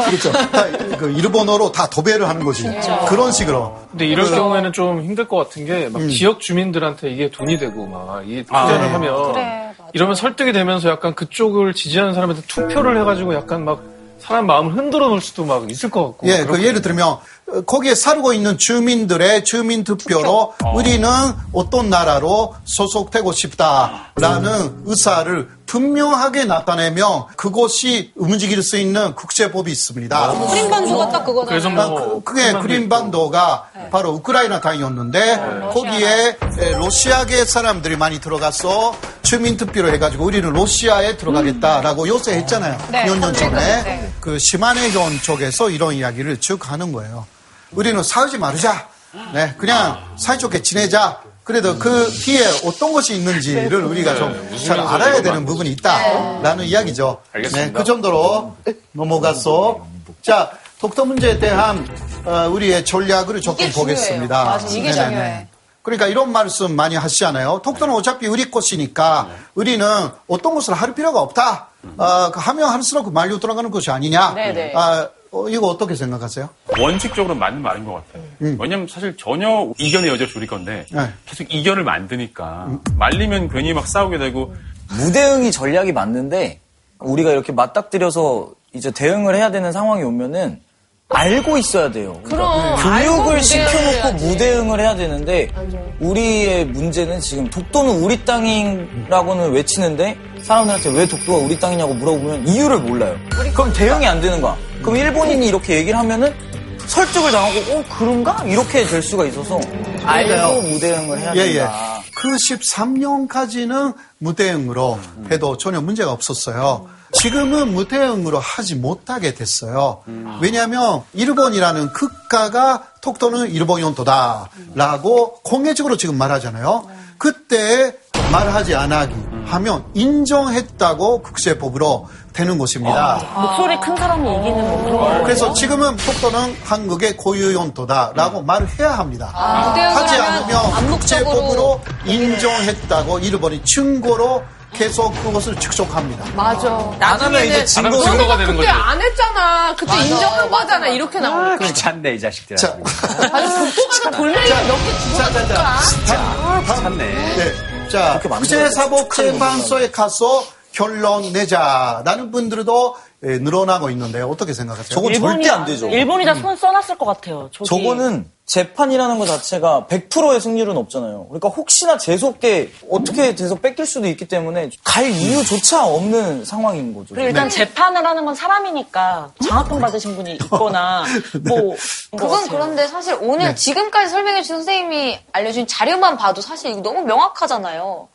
그렇죠. 다, 그 일본어로 다 도배를 하는 거지. 그런 식으로. 근데 이럴 그래서- 경우에는 좀 힘들 것 같은 게막 음. 지역 주민들한테 이게 돈이 되고 막 이게 투자를 네. 하면 그래. 이러면 설득이 되면서 약간 그쪽을 지지하는 사람한테 투표를 해가지고 약간 막 사람 마음을 흔들어 놓을 수도 막 있을 것 같고. 예, 그 예를 들면 어, 거기에 살고 있는 주민들의 주민 투표로 우리는 어떤 나라로 소속되고 싶다라는 의사를 분명하게 나타내면 그것이 움직일 수 있는 국제법이 있습니다. 프린반도가 딱 그거잖아요. 그래서 아, 뭐 그, 게 그린반도가 바로 우크라이나 땅이었는데 거기에 에, 로시아계 사람들이 많이 들어가서 주민 투표로 해가지고 우리는 로시아에 들어가겠다라고 요새 했잖아요. 네, 몇년 전에 네. 그 시마네현 쪽에서 이런 이야기를 쭉 하는 거예요. 우리는 싸우지 말자. 네, 그냥 사이좋게 지내자. 그래도 그 뒤에 어떤 것이 있는지를 우리가 좀 잘 알아야 되는 부분이 있다라는 이야기죠. 알겠습니다. 네, 그 정도로 넘어가서 자 독도 문제에 대한 어, 우리의 전략을 조금 보겠습니다. 맞아, 이게 네네네. 중요해. 그러니까 이런 말씀 많이 하시잖아요. 독도는 어차피 우리 것이니까 우리는 어떤 것을 할 필요가 없다. 어, 그 하면 할수록 그 말려 들어가는 것이 아니냐. 네네. 아, 어, 이거 어떻게 생각하세요? 원칙적으로 맞는 말인 것 같아요. 왜냐면 사실 전혀 이견의 여지를 줄일 건데 네. 계속 이견을 만드니까 말리면 괜히 막 싸우게 되고 무대응이 전략이 맞는데 우리가 이렇게 맞닥뜨려서 이제 대응을 해야 되는 상황이 오면은 알고 있어야 돼요. 그러니까 그럼, 교육을 시켜놓고. 무대응을 해야 되는데 우리의 문제는 지금 독도는 우리 땅이라고는 외치는데 사람들한테 왜 독도가 우리 땅이냐고 물어보면 이유를 몰라요. 그럼 대응이 안 되는 거야. 그럼 일본인이 이렇게 얘기를 하면은 설득을 당하고 어 그런가 이렇게 될 수가 있어서 알고 무대응을 해야 예, 예. 된다. 그 13년까지는 무대응으로 해도 전혀 문제가 없었어요. 지금은 무대응으로 하지 못하게 됐어요. 왜냐하면 일본이라는 국가가 독도는 일본 영토다라고 공개적으로 지금 말하잖아요. 그때 말하지 않기 하면 인정했다고 국제법으로 되는 것입니다. 목소리 큰 사람이 이기는 뭐 그런 거. 그래서 지금은 독도는 한국의 고유 영토다라고 말을 해야 합니다. 무대응을 하지 않으면 암묵적으로 국제법으로 인정했다고 일본이 증거로 계속 그것을 축적합니다. 맞아. 안 하면 이제 증거 증거가 되는 그때 거죠. 안 했잖아. 그때 인정한 거잖아. 이렇게 나오니까. 귀찮네 이 자식들. 자, 아니, 독도가 돌멩이 몇개 자, 자, 자. 아, 귀찮네. 네. 자, 국제사법재판소에 가서 결론 내자라는 분들도 예, 늘어나고 있는데 어떻게 생각하세요? 저건 절대 안 되죠. 일본이 다 손 써놨을 것 같아요. 저기. 저거는 재판이라는 것 자체가 100%의 승률은 없잖아요. 그러니까 혹시나 재수없게 어떻게 돼서 뺏길 수도 있기 때문에 갈 이유조차 없는 상황인 거죠. 그리고 일단 재판을 하는 건 사람이니까 장학금 받으신 분이 있거나 뭐 그건 그런데 사실 오늘 네. 지금까지 설명해 주신 선생님이 알려준 자료만 봐도 사실 이거 너무 명확하잖아요.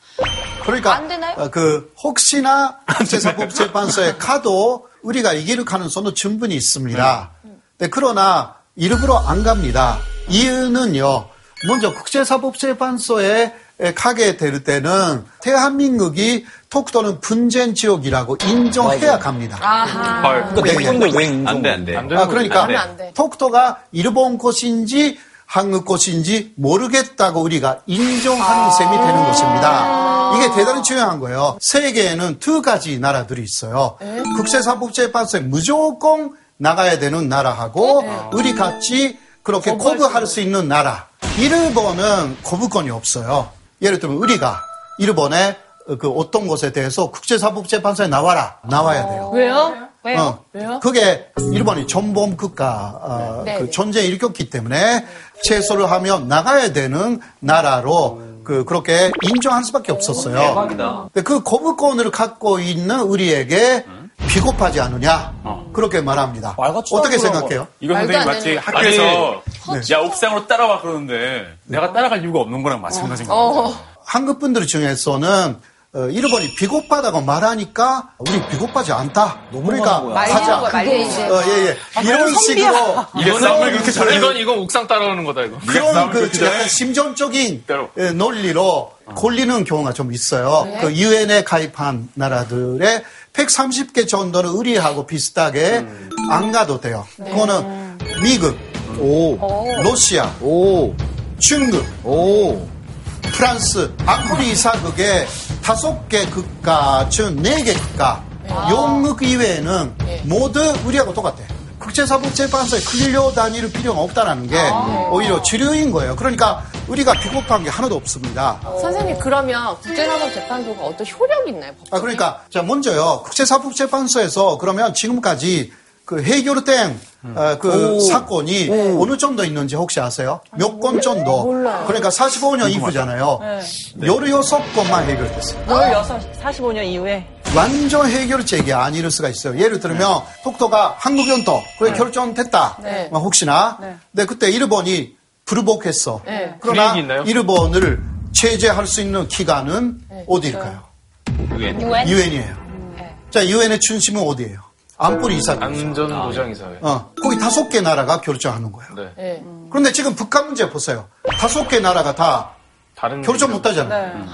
그러니까 안 되나요? 어, 그 혹시나 국제사법재판소에 가도 우리가 이길 가능성은 충분히 있습니다. 네, 그러나 일부러 안 갑니다. 이유는요. 먼저 국제사법재판소에 가게 될 때는 대한민국이 독도는 분쟁 지역이라고 인정해야 갑니다. 아하. 그러니까 내 네, 네. 왜 인정? 안 돼, 안 돼. 안 아, 그러니까. 안 돼. 독도가 일본 것인지 한국 것인지 모르겠다고 우리가 인정하는 셈이 되는 것입니다. 이게 대단히 중요한 거예요. 세계에는 두 가지 나라들이 있어요. 국제사법재판소에 무조건 나가야 되는 나라하고 우리 같이 그렇게 거부할 수 있는 나라. 일본은 거부권이 없어요. 예를 들면 우리가 일본의 그 어떤 것에 대해서 국제사법재판소에 나와라. 나와야 돼요. 왜요? 왜요? 어, 왜요? 그게 일본이 전범 국가 어, 네, 그 네. 전쟁 일으켰기 때문에 최소를 하면 나가야 되는 나라로 그 그렇게 인정할 수밖에 없었어요. 대박이다. 근데 그 거부권을 갖고 있는 우리에게 비겁하지 않느냐 그렇게 말합니다. 어떻게 생각해요? 이거 선생님 안 마치 학교에서 야 옥상으로 따라와 그러는데 내가 따라갈 이유가 없는 거랑 마찬가지인 거 같아요. 어. 한국 분들 중에서는 어, 일본이 비겁하다고 말하니까 우리 비겁하지 않다. 그러니까 말리지. 어, 예, 예. 이런 식으로 이건 싸움을 그렇게 잘해? 이건 이건 옥상 따라오는 거다 이거. 그런 그? 약간 심정적인. 예, 논리로 골리는 경우가 좀 있어요. 그 유엔에 가입한 나라들의 130개 정도는 우리하고 비슷하게 안 가도 돼요. 그거는 미국, 러시아, 중국, 프랑스, 아프리 이사국의 다섯 개 국가 중 네개 국가, 영국 이외에는 모두 우리하고 똑같아요. 국제사법재판소에 끌려 다닐 필요가 없다는 게 오히려 주류인 거예요. 그러니까 우리가 비겁한 게 하나도 없습니다. 선생님 그러면 국제사법재판소가 어떤 효력이 있나요? 아, 그러니까, 자, 먼저요. 국제사법재판소에서 그러면 지금까지 그 해결된 어, 그 사건이 어느 정도 있는지 혹시 아세요? 몇 건 정도? 몰라요. 그러니까 45년 이후잖아요. 네. 16건만 해결됐어요. 16, 45년 이후에. 완전 해결책이 아닐 수가 있어요. 예를 들면 독도가 한국 연도 그게 결정됐다. 네. 뭐 혹시나. 네. 근데 그때 일본이 불복했어. 네. 그러나 그? 일본을 제재할 수 있는 기관은 어디일까요? 유엔. 유엔? 유엔이에요. 자, 유엔의 중심은 어디예요? 안보리 이사회. 안전보장 이사회. 어, 거기 다섯 개 나라가 결정하는 거예요. 네. 네. 그런데 지금 북한 문제 보세요. 다섯 개 나라가 다 다른 결정 못 하잖아요. 네.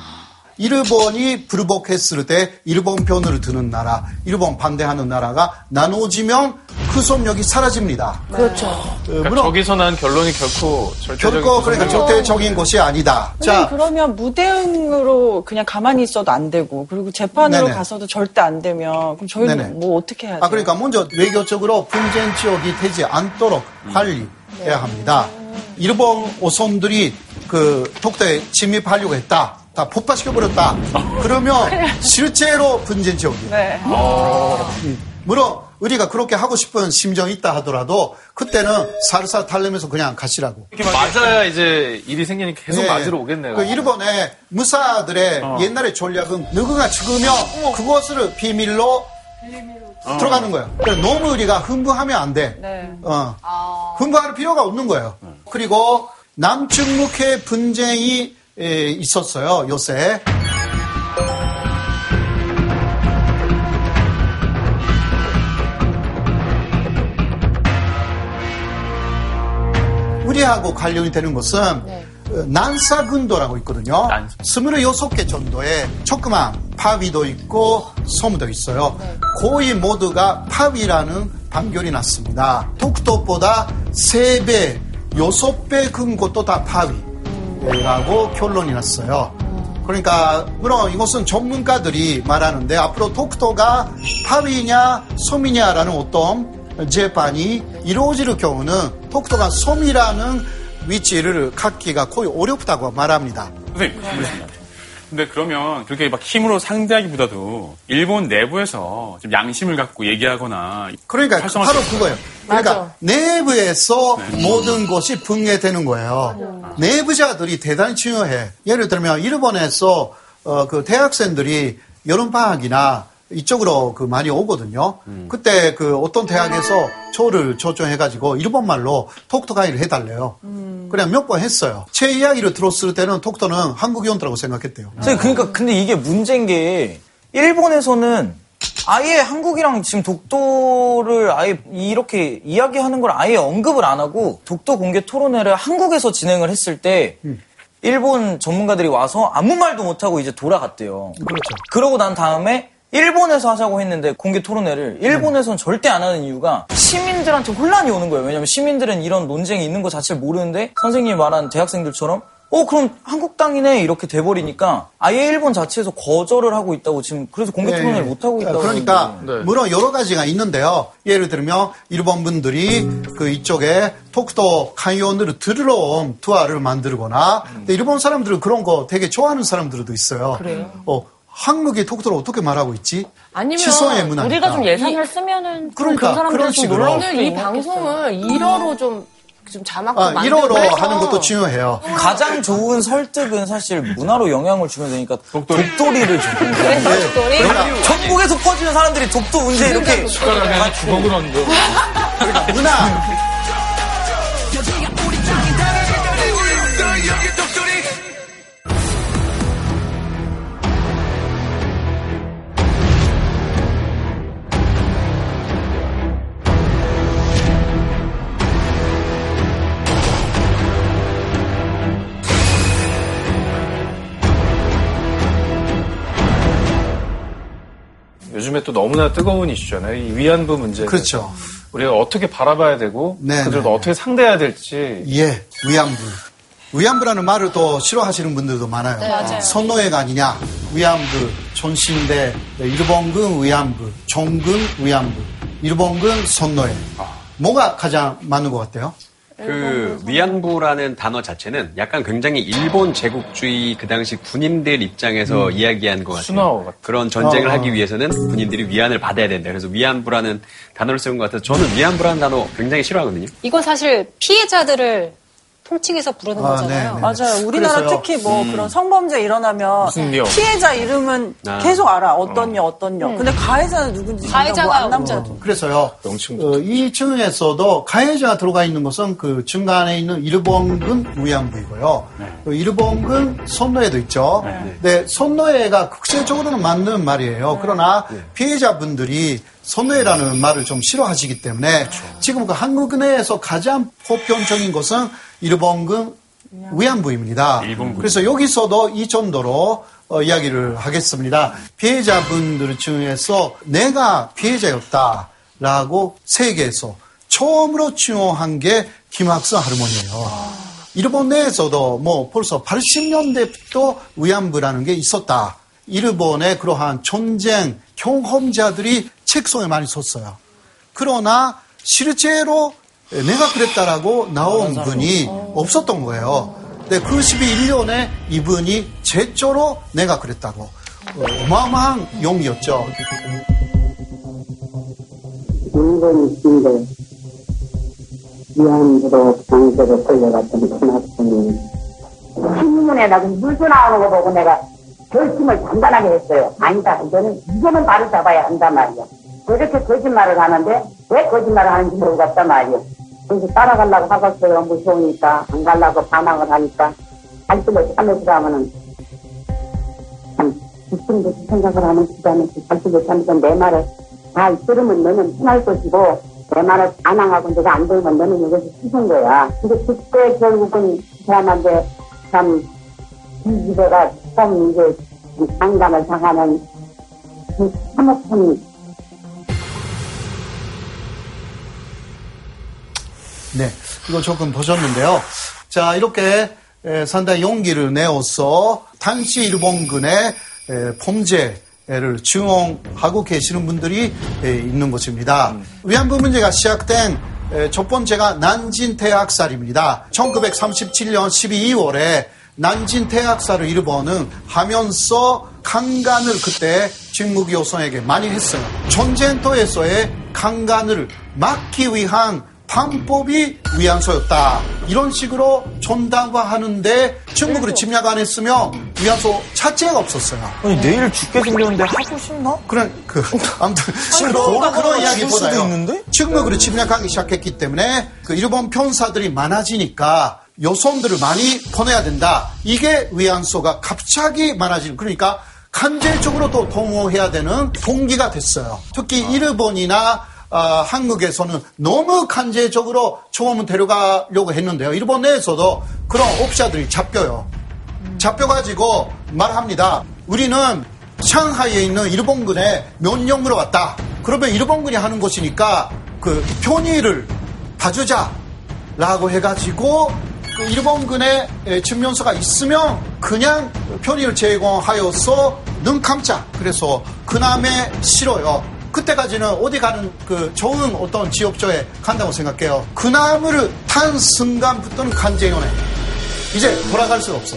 일본이 불복했을 때 일본 편을 드는 나라, 일본 반대하는 나라가 나눠지면 그 속력이 사라집니다. 그렇죠. 어, 그러니까 물론 저기서 난 결론이 결코 절대적인 결코 그러니까 절대적인 것이 아니다. 자, 자, 그러면 무대응으로 그냥 가만히 있어도 안 되고 그리고 재판으로 네네. 가서도 절대 안 되면 그럼 저희는 네네. 뭐 어떻게 해야 돼요? 아 그러니까 먼저 외교적으로 분쟁 지역이 되지 않도록 관리해야 합니다. 일본 오선들이 그 독도에 침입하려고 했다. 다 폭파시켜 버렸다. 그러면 실제로 분쟁 지역이에요. 네. 음. 물론 우리가 그렇게 하고 싶은 심정이 있다 하더라도 그때는 살살 달래면서 그냥 가시라고. 맞아야 이제 일이 생기니까 계속 네. 맞으러 오겠네요. 그 일본의 무사들의 옛날의 전략은 누구가 죽으면 그것을 비밀로 들어가는 거예요. 그래서 너무 우리가 흥분하면 안 돼. 네. 어. 흥분할 필요가 없는 거예요. 그리고 남측묵의 분쟁이 에, 있었어요, 요새. 우리하고 관련이 되는 것은 어, 난사군도라고 있거든요. 난사. 26개 정도의 조그만 파위도 있고 섬도 있어요. 거의 모두가 파위라는 판결이 났습니다. 독도보다 3배, 6배 큰 곳도 다 파위 라고 결론이 났어요. 그러니까 물론 이것은 전문가들이 말하는데 앞으로 독도가 파위냐 섬이냐라는 어떤 재판이 이루어질 경우는 독도가 섬이라는 위치를 갖기가 거의 어렵다고 말합니다. 선생님, 그렇습니다. 근데 그러면 그렇게 막 힘으로 상대하기보다도 일본 내부에서 좀 양심을 갖고 얘기하거나 그러니까 바로? 그거예요. 그러니까 맞아. 내부에서 모든 것이 붕괴되는 거예요. 내부자들이 대단히 중요해. 예를 들면 일본에서 어, 그 대학생들이 여름 방학이나 이쪽으로 그 많이 오거든요. 그때 그 어떤 대학에서 저를 초청해가지고 일본말로 톡톡 강의를 해달래요. 그냥 몇 번 했어요. 제 이야기를 들었을 때는 톡톡은 한국 연도라고 생각했대요. 선생님, 그러니까 근데 이게 문제인 게 일본에서는 아예 한국이랑 지금 독도를 아예 이렇게 이야기하는 걸 아예 언급을 안 하고 독도 공개 토론회를 한국에서 진행을 했을 때 일본 전문가들이 와서 아무 말도 못 하고 이제 돌아갔대요. 그렇죠. 그러고 난 다음에 일본에서 하자고 했는데 공개 토론회를 일본에서는 절대 안 하는 이유가 시민들한테 혼란이 오는 거예요. 왜냐면 시민들은 이런 논쟁이 있는 것 자체를 모르는데 선생님이 말한 대학생들처럼 어 그럼 한국 땅이네 이렇게 돼버리니까 아예 일본 자체에서 거절을 하고 있다고 지금 그래서 공개 네. 토론회를 못 하고 있다고 그러니까. 네. 물론 여러 가지가 있는데요. 예를 들면 일본 분들이 그 이쪽에 독도 강연을 들으러 온 투어를 만들거나 근데 일본 사람들은 그런 거 되게 좋아하는 사람들도 있어요. 그래요? 어, 한국이 독도를 어떻게 말하고 있지? 아니면 치소의 문화니까. 우리가 좀 예산을 쓰면은 좀 그러니까, 그 사람들이 그런 좀 식으로. 오늘 이. 방송을 1어로 좀, 좀 자막도 아, 만들고 1호로 해서 하는 것도 중요해요. 가장 좋은 설득은 사실 문화로 영향을 주면 되니까 독도리. 를 줘. 그래, 독도리? 그러니까 전국에서 퍼지는 사람들이 독도 문제 이렇게 숟가락에 주먹을 얹고. 문화. 요즘에 또 너무나 뜨거운 이슈잖아요. 이 위안부 문제. 그렇죠. 우리가 어떻게 바라봐야 되고 네, 그들도 네. 어떻게 상대해야 될지 예, 위안부. 위안부라는 말을 또 싫어하시는 분들도 많아요. 선노예가 아니냐. 위안부, 존신대, 네, 일본군 위안부, 종군 위안부, 일본군 선노예. 뭐가 가장 맞는 것 같아요? 그 위안부라는 단어 자체는 약간 굉장히 일본 제국주의 그 당시 군인들 입장에서 이야기한 것 같아요. 그런 전쟁을 어. 하기 위해서는 군인들이 위안을 받아야 된다. 그래서 위안부라는 단어를 쓰는 것 같아서 저는 위안부라는 단어 굉장히 싫어하거든요. 이건 사실 피해자들을 통칭해서 부르는 아, 거잖아요. 네, 네. 맞아요. 우리나라 그래서요. 특히 뭐 그런 성범죄 일어나면. 피해자 이름은 아. 계속 알아. 어떤 녀, 어떤 녀. 근데 가해자는 누군지 가해자가 뭐안 남거든. 그래서요. 명칭 어, 이 층에서도 가해자가 들어가 있는 것은 그 중간에 있는 일본군 위안부이고요. 그 일본군 선노예도 있죠. 네, 선노예가 국제적으로는 맞는 말이에요. 그러나 피해자분들이 선노예라는 말을 좀 싫어하시기 때문에 지금 그 한국 내에서 가장 보편적인 것은 일본군 위안부입니다. 일본군. 그래서 여기서도 이 정도로 어, 이야기를 하겠습니다. 피해자분들 중에서 내가 피해자였다라고 세계에서 처음으로 증언한 게 김학성 할머니예요. 일본 내에서도 뭐 벌써 80년대부터 위안부라는 게 있었다. 일본의 그러한 전쟁 경험자들이 책 속에 많이 썼어요. 그러나 실제로 내가 그랬다라고 나온 분이 없었던 거예요. 근데 그 11년에 이분이 제조로 내가 그랬다고. 어, 어마어마한 용기였죠. 일본 군대 위안부로 강제로 끌려갔던 큰 학생이 신문에 나고 뉴스 나오는 거 보고 내가 결심을 단단하게 했어요. 아니다. 이제는 이제는 바로 잡아야 한단 말이야. 그렇게 거짓말을 하는데 왜 거짓말을 하는지 모르겠단 말이야. 그래서 따라가려고 하겠어요. 무서우니까 안 가려고 반항을 하니까 갈등을 참여서 하면은 참 죽음도 생각을 하는 시간에 갈등을 참여서 내 말을 잘 들으면 너는 편할 것이고 내 말을 반항하고 내가 안 들으면 너는 이것이 싫은 거야. 근데 그때 결국은 그 사람한테 참이 집애가 좀 이제 장담을 당하는 그 참혹한 네, 이거 조금 보셨는데요. 자, 이렇게 에, 상당히 용기를 내어서 당시 일본군의 에, 범죄를 증언하고 계시는 분들이 에, 있는 것입니다. 위안부 문제가 시작된 에, 첫 번째가 난진 태학살입니다. 1937년 12월에 난진 태학살을 일본은 하면서 강간을 그때 직무기 요성에게 많이 했어요. 전쟁터에서의 강간을 막기 위한 방법이 위안소였다. 이런 식으로 전담화하는데 중국으로 침략 안 했으면 위안소 자체가 없었어요. 아니 내일 죽게 생겼는데 하고 싶나? 그런 그 아무튼 그런 그런 이야기보다요. 중국으로 침략하기 시작했기 때문에 그 일본 편사들이 많아지니까 여성들을 많이 보내야 된다. 이게 위안소가 갑자기 많아지는 그러니까 간접적으로 또 동원해야 되는 동기가 됐어요. 특히 일본이나 아, 한국에서는 너무 간접적으로 처음은 데려가려고 했는데요. 일본 내에서도 그런 옵샤들이 잡혀요. 잡혀가지고 말합니다. 우리는 상하이에 있는 일본군에 면령으로 왔다. 그러면 일본군이 하는 것이니까 그 편의를 봐주자라고 해가지고 그 일본군의 에, 증명서가 있으면 그냥 편의를 제공하여서 눈 감자. 그래서 그남에 싫어요. 그때까지는 어디 가는 그 좋은 어떤 지역조에 간다고 생각해요. 그 나무를 탄 순간부터는 간제연애. 이제 돌아갈 수가 없어.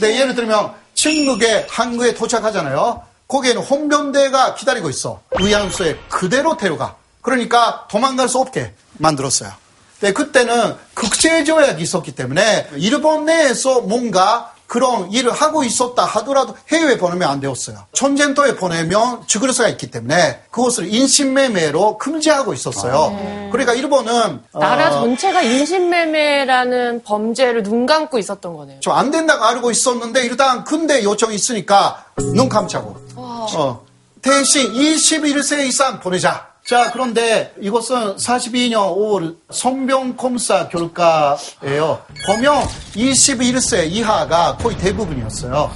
네, 예를 들면 중국에 한국에 도착하잖아요. 거기에는 홍변대가 기다리고 있어. 의안소에 그대로 데려가. 그러니까 도망갈 수 없게 만들었어요. 네, 그때는 국제조약이 있었기 때문에 일본 내에서 뭔가 그런 일을 하고 있었다 하더라도 해외에 보내면 안 되었어요. 전쟁터에 보내면 죽을 수가 있기 때문에 그것을 인신매매로 금지하고 있었어요. 그러니까 일본은 나라 어, 전체가 인신매매라는 범죄를 눈 감고 있었던 거네요. 좀안 된다고 알고 있었는데 일단 군대 요청이 있으니까 눈 감자고. 어, 대신 21세 이상 보내자. 자, 그런데 이것은 42년 5월 성병검사 결과예요. 보면 21세 이하가 거의 대부분이었어요.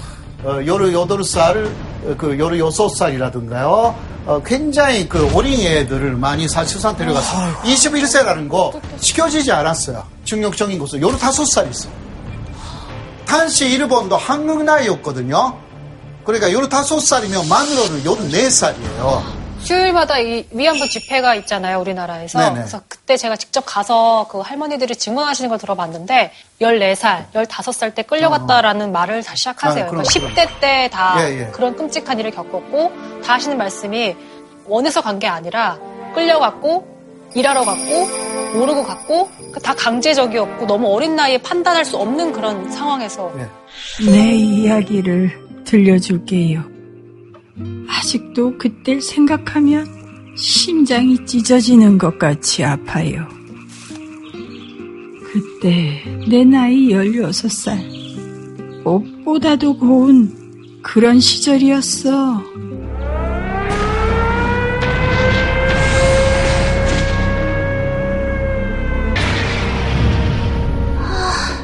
어, 18살, 어, 그 16살이라든가요. 어, 굉장히 그 어린애들을 많이 사실상 데려갔어요. 21세라는 거 지켜지지 않았어요. 중력적인 것은 15살 있어요. 당시 일본도 한국 나이였거든요. 그러니까 15살이면 만으로는 14살이에요. 주일마다 이 위안부 집회가 있잖아요, 우리나라에서. 네네. 그래서 그때 제가 직접 가서 그 할머니들이 증언하시는 걸 들어봤는데 14살, 15살 때 끌려갔다라는 말을 다 시작하세요. 아, 그럼, 그러니까 10대 때다 예, 예. 그런 끔찍한 일을 겪었고 다 하시는 말씀이 원해서 간 게 아니라 끌려갔고 일하러 갔고 모르고 갔고 그다 강제적이었고 너무 어린 나이에 판단할 수 없는 그런 상황에서 내 이야기를 들려줄게요. 아직도 그때를 생각하면 심장이 찢어지는 것 같이 아파요. 그때 내 나이 16살. 꽃보다도 고운 그런 시절이었어. 아,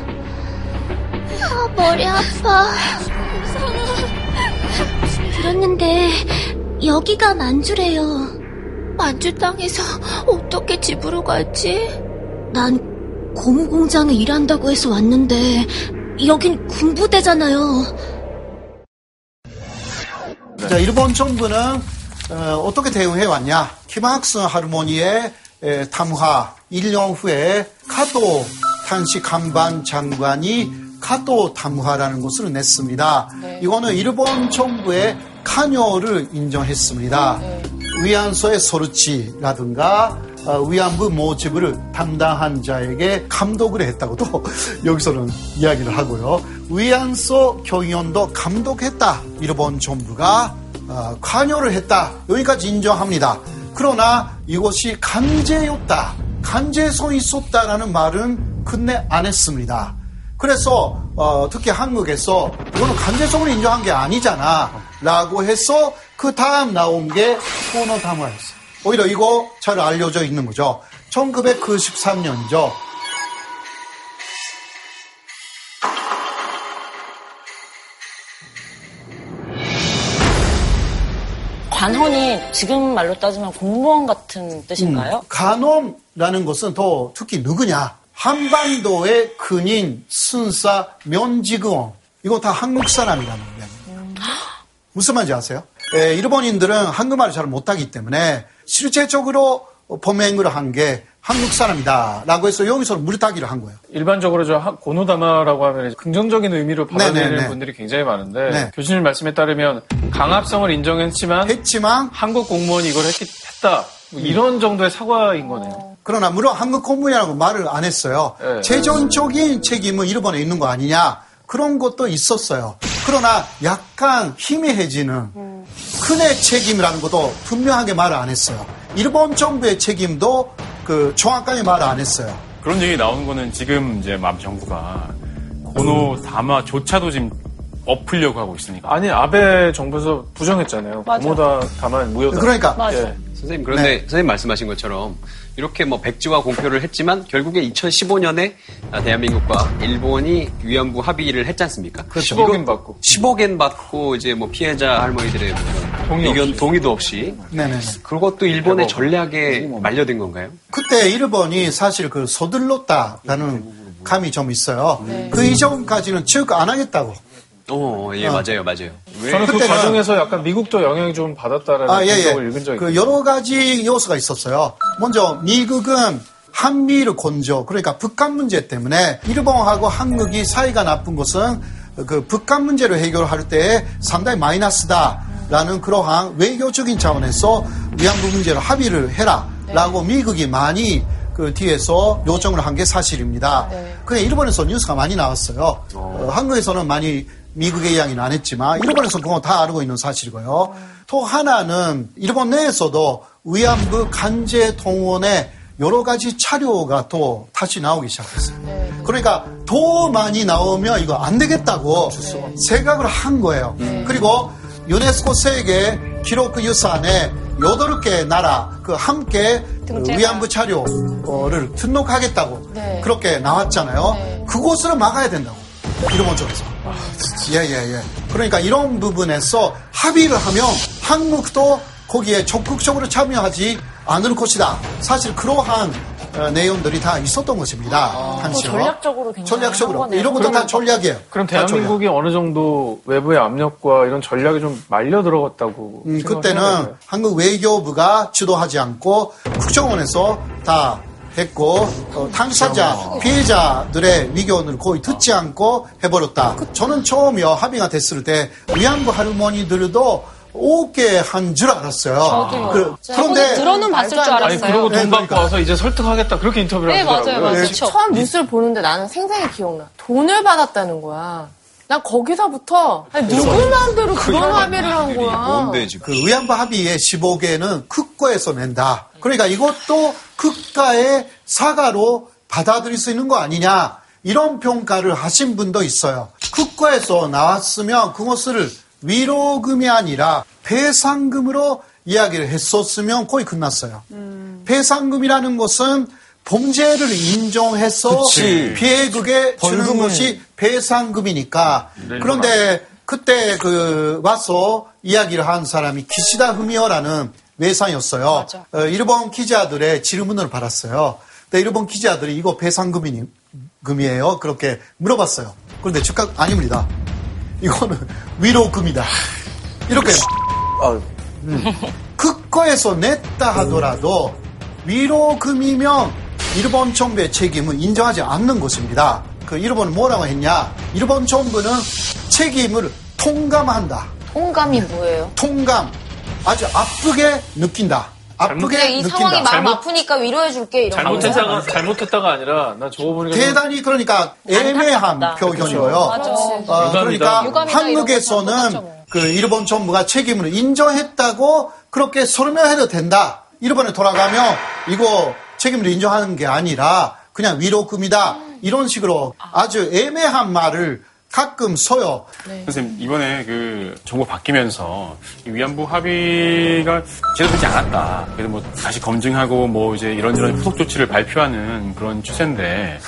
머리 아파. 들었는데 여기가 만주래요. 만주 땅에서 어떻게 집으로 갈지? 난 고무 공장에 일한다고 해서 왔는데 여긴 군부대잖아요. 자, 일본 정부는 어, 떻게 대응해 왔냐? 키막스 하르모니의 에, 담화 1년 후에 카도 탄시 간반 장관이 카도 담화라는 것을 냈습니다. 이거는 일본 정부의 관여를 인정했습니다. 위안소의 소르치라든가 어, 위안부 모집을 담당한 자에게 감독을 했다고도 여기서는 이야기를 하고요. 위안소 교위원도 감독했다. 일본 정부가 어, 관여를 했다. 여기까지 인정합니다. 그러나 이것이 간제였다. 간제성이 있었다라는 말은 끝내 안 했습니다. 그래서 어, 특히 한국에서 이거는 간제성을 인정한 게 아니잖아 라고 해서 그 다음 나온 게 코너 담화였어요. 오히려 이거 잘 알려져 있는 거죠. 1993년이죠. 관원이 지금 말로 따지면 공무원 같은 뜻인가요? 음, 간원라는 것은 더 특히 누구냐? 한반도의 근인, 순사, 면직원. 이거 다 한국 사람이라는 거예요. 무슨 말인지 아세요? 에, 일본인들은 한국말을 잘 못하기 때문에 실제적으로 범행을 한 게 한국 사람이다 라고 해서 여기서 무리타기를 한 거예요. 일반적으로 저 하- 고노다마라고 하면 긍정적인 의미로 받아들이는 네네네. 분들이 굉장히 많은데 네. 교수님 말씀에 따르면 강압성을 인정했지만 했지만 한국 공무원이 이걸 했기, 했다 뭐 이런 정도의 사과인 거네요. 그러나 물론 한국 공무원이라고 말을 안 했어요. 네. 재정적인 책임은 일본에 있는 거 아니냐 그런 것도 있었어요. 그러나 약간 희미해지는 큰의 책임이라는 것도 분명하게 말을 안 했어요. 일본 정부의 책임도 그 정확하게 말을 안 했어요. 그런 얘기 나오는 거는 지금 이제 맘 정부가 고노 담화조차도 지금 엎으려고 하고 있으니까. 아니 아베 정부에서 부정했잖아요. 맞아. 고모다 다만 무효다. 그러니까. 예. 선생님 그런데 선생님 말씀하신 것처럼 이렇게 뭐 백지화 공표를 했지만 결국에 2015년에 대한민국과 일본이 위안부 합의를 했지 않습니까? 그렇죠. 이거 10억엔 받고. 10억엔 받고 이제 뭐 피해자 할머니들의 동의 의견 동의도 없이 네네. 그것도 일본의 전략에 말려든 건가요? 그때 일본이 사실 그 서둘렀다라는 감이 좀 있어요. 그 이전까지는 즉안 하겠다고. 어, 예, 어. 맞아요, 맞아요. 저는 그 과정에서 약간 미국도 영향이 좀 받았다라는 아, 예, 예. 읽은 적이 그 있어요. 여러 가지 요소가 있었어요. 먼저 미국은 한미를 건조, 그러니까 북한 문제 때문에 일본하고 한국이 사이가 나쁜 것은 그 북한 문제를 해결할 때 상당히 마이너스다라는 그러한 외교적인 차원에서 위안부 문제를 합의를 해라라고 미국이 많이 그 뒤에서 요청을 한 게 사실입니다. 그게 일본에서 뉴스가 많이 나왔어요. 어, 한국에서는 많이 미국의 이야기는 안 했지만 일본에서 그거 다 알고 있는 사실이고요. 또 하나는 일본 내에서도 위안부 간제 동원의 여러 가지 자료가 또 다시 나오기 시작했어요. 그러니까 더 많이 나오면 이거 안 되겠다고 생각을 한 거예요. 그리고 유네스코 세계 기록 유산에 여덟 개 나라 그 함께 그 등재가. 위안부 자료를 등록하겠다고 네. 그렇게 나왔잖아요. 그것을 막아야 된다고 일본 쪽에서. 예예 예. 그러니까 이런 부분에서 합의를 하면 한국도 거기에 적극적으로 참여하지 않을 것이다. 사실 그러한 어, 내용들이 다 있었던 것입니다. 당시요. 전략적으로 굉장히 전략적으로. 한 거네요. 이런 것도 다 전략이에요. 그럼 다 전략. 대한민국이 어느 정도 외부의 압력과 이런 전략이 좀 말려 들어갔다고. 음, 그때는? 한국 외교부가 주도하지 않고 국정원에서 다 했고 어, 당사자 피해자들의 의견을 거의 듣지 않고 해버렸다. 저는 처음이요 합의가 됐을 때 위안부 할머니들도 오게 한 줄 알았어요. 저도요. 그, 저번에 들어는 봤을 줄 알았어요. 아니 그러고 돈 네, 받고 그러니까. 와서 이제 설득하겠다 그렇게 인터뷰를 네, 하더라고요. 맞아요, 맞아요. 네. 처음 뉴스를 보는데 나는 생생히 기억나. 돈을 받았다는 거야. 난 거기서부터 아니, 누구 마음대로 그런 합의를 한 거야. 그 위안부 합의의 15개는 국가에서 낸다. 그러니까 이것도 국가의 사과로 받아들일 수 있는 거 아니냐. 이런 평가를 하신 분도 있어요. 국가에서 나왔으면 그것을 위로금이 아니라 배상금으로 이야기를 했었으면 거의 끝났어요. 배상금이라는 것은 범죄를 인정해서 그치. 피해국에 주는 벌금을- 것이 배상금이니까. 네, 그런데 그때 그 와서 이야기를 한 사람이 기시다 후미오라는 외상이었어요. 어, 일본 기자들의 질문을 받았어요. 근데 일본 기자들이 이거 배상금이 금이에요. 그렇게 물어봤어요. 그런데 즉각 아닙니다. 이거는 위로금이다. 이렇게 음. 국가에서 냈다 하더라도 위로금이면 일본 정부의 책임을 인정하지 않는 것입니다. 그 일본은 뭐라고 했냐? 일본 정부는 책임을 통감한다. 통감이 뭐예요? 통감. 아주 아프게 느낀다. 아프게 그냥 이 느낀다. 상황이 마음 잘못- 아프니까 위로해줄게 이런. 잘못했다가 잘못했다가 아니라 나 저거 보니까 좀 대단히 그러니까 애매한. 표현이고요. 맞아. 어. 그러니까 유감이다 한국에서는 뭐. 그 일본 정부가 책임을 인정했다고 그렇게 설명해도 된다. 일본에 돌아가면 이거 책임을 인정하는 게 아니라 그냥 위로금이다. 이런 식으로 아주 애매한 말을 가끔 써요. 선생님 이번에 그 정부 바뀌면서 이 위안부 합의가 제대로 되지 않았다. 그래서 뭐 다시 검증하고 뭐 이제 이런저런 후속 조치를 발표하는 그런 추세인데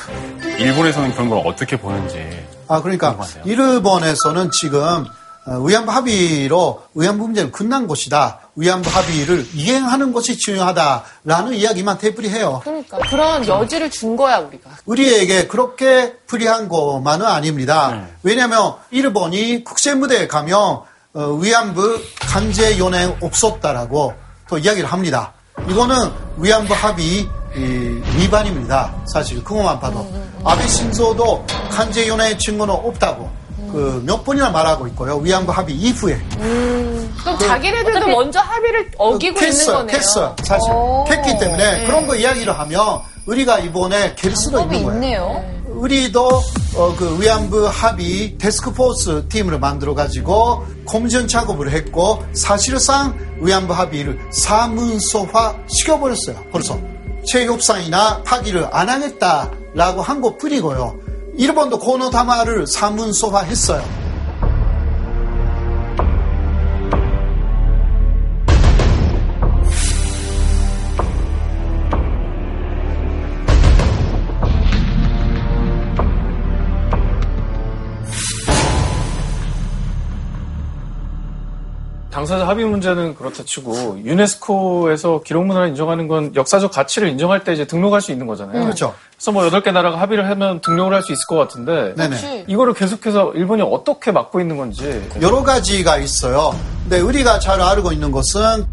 일본에서는 그런 걸 어떻게 보는지. 아, 그러니까. 일본에서는 지금 어, 위안부 합의로 위안부 문제는 끝난 것이다. 위안부 합의를 이행하는 것이 중요하다라는 이야기만 되풀이해요. 그러니까 그런 여지를 준 거야 우리가. 우리에게 그렇게 불리한 것만은 아닙니다. 네. 왜냐하면 일본이 국제 무대에 가면 어, 위안부 강제 연행 없었다라고 또 이야기를 합니다. 이거는 위안부 합의 이, 위반입니다. 사실 그것만 봐도 아베 신조도 강제 연행 증거는 없다고 그 몇 번이나 말하고 있고요. 위안부 합의 이후에 그럼 자기네들도 먼저 합의를 어기고 있는 했어요, 거네요. 했어요. 사실 오. 했기 때문에 네. 그런 거 이야기를 하면 우리가 이번에 갤 수도 있는 거예요. 있네요. 우리도 어, 그 위안부 합의 데스크포스 팀을 만들어 가지고 검증 작업을 했고 사실상 위안부 합의를 사문서화 시켜버렸어요. 벌써 체육상이나 파기를 안 하겠다라고 한 것 뿐이고요. 일본도 고노다마를 사문서화 했어요. 당사자 합의 문제는 그렇다 치고 유네스코에서 기록문화를 인정하는 건 역사적 가치를 인정할 때 이제 등록할 수 있는 거잖아요. 그렇죠. 그래서 뭐 여덟 개 나라가 합의를 하면 등록을 할 수 있을 것 같은데 네네. 이거를 계속해서 일본이 어떻게 막고 있는 건지 여러 가지가 있어요. 근데 우리가 잘 알고 있는 것은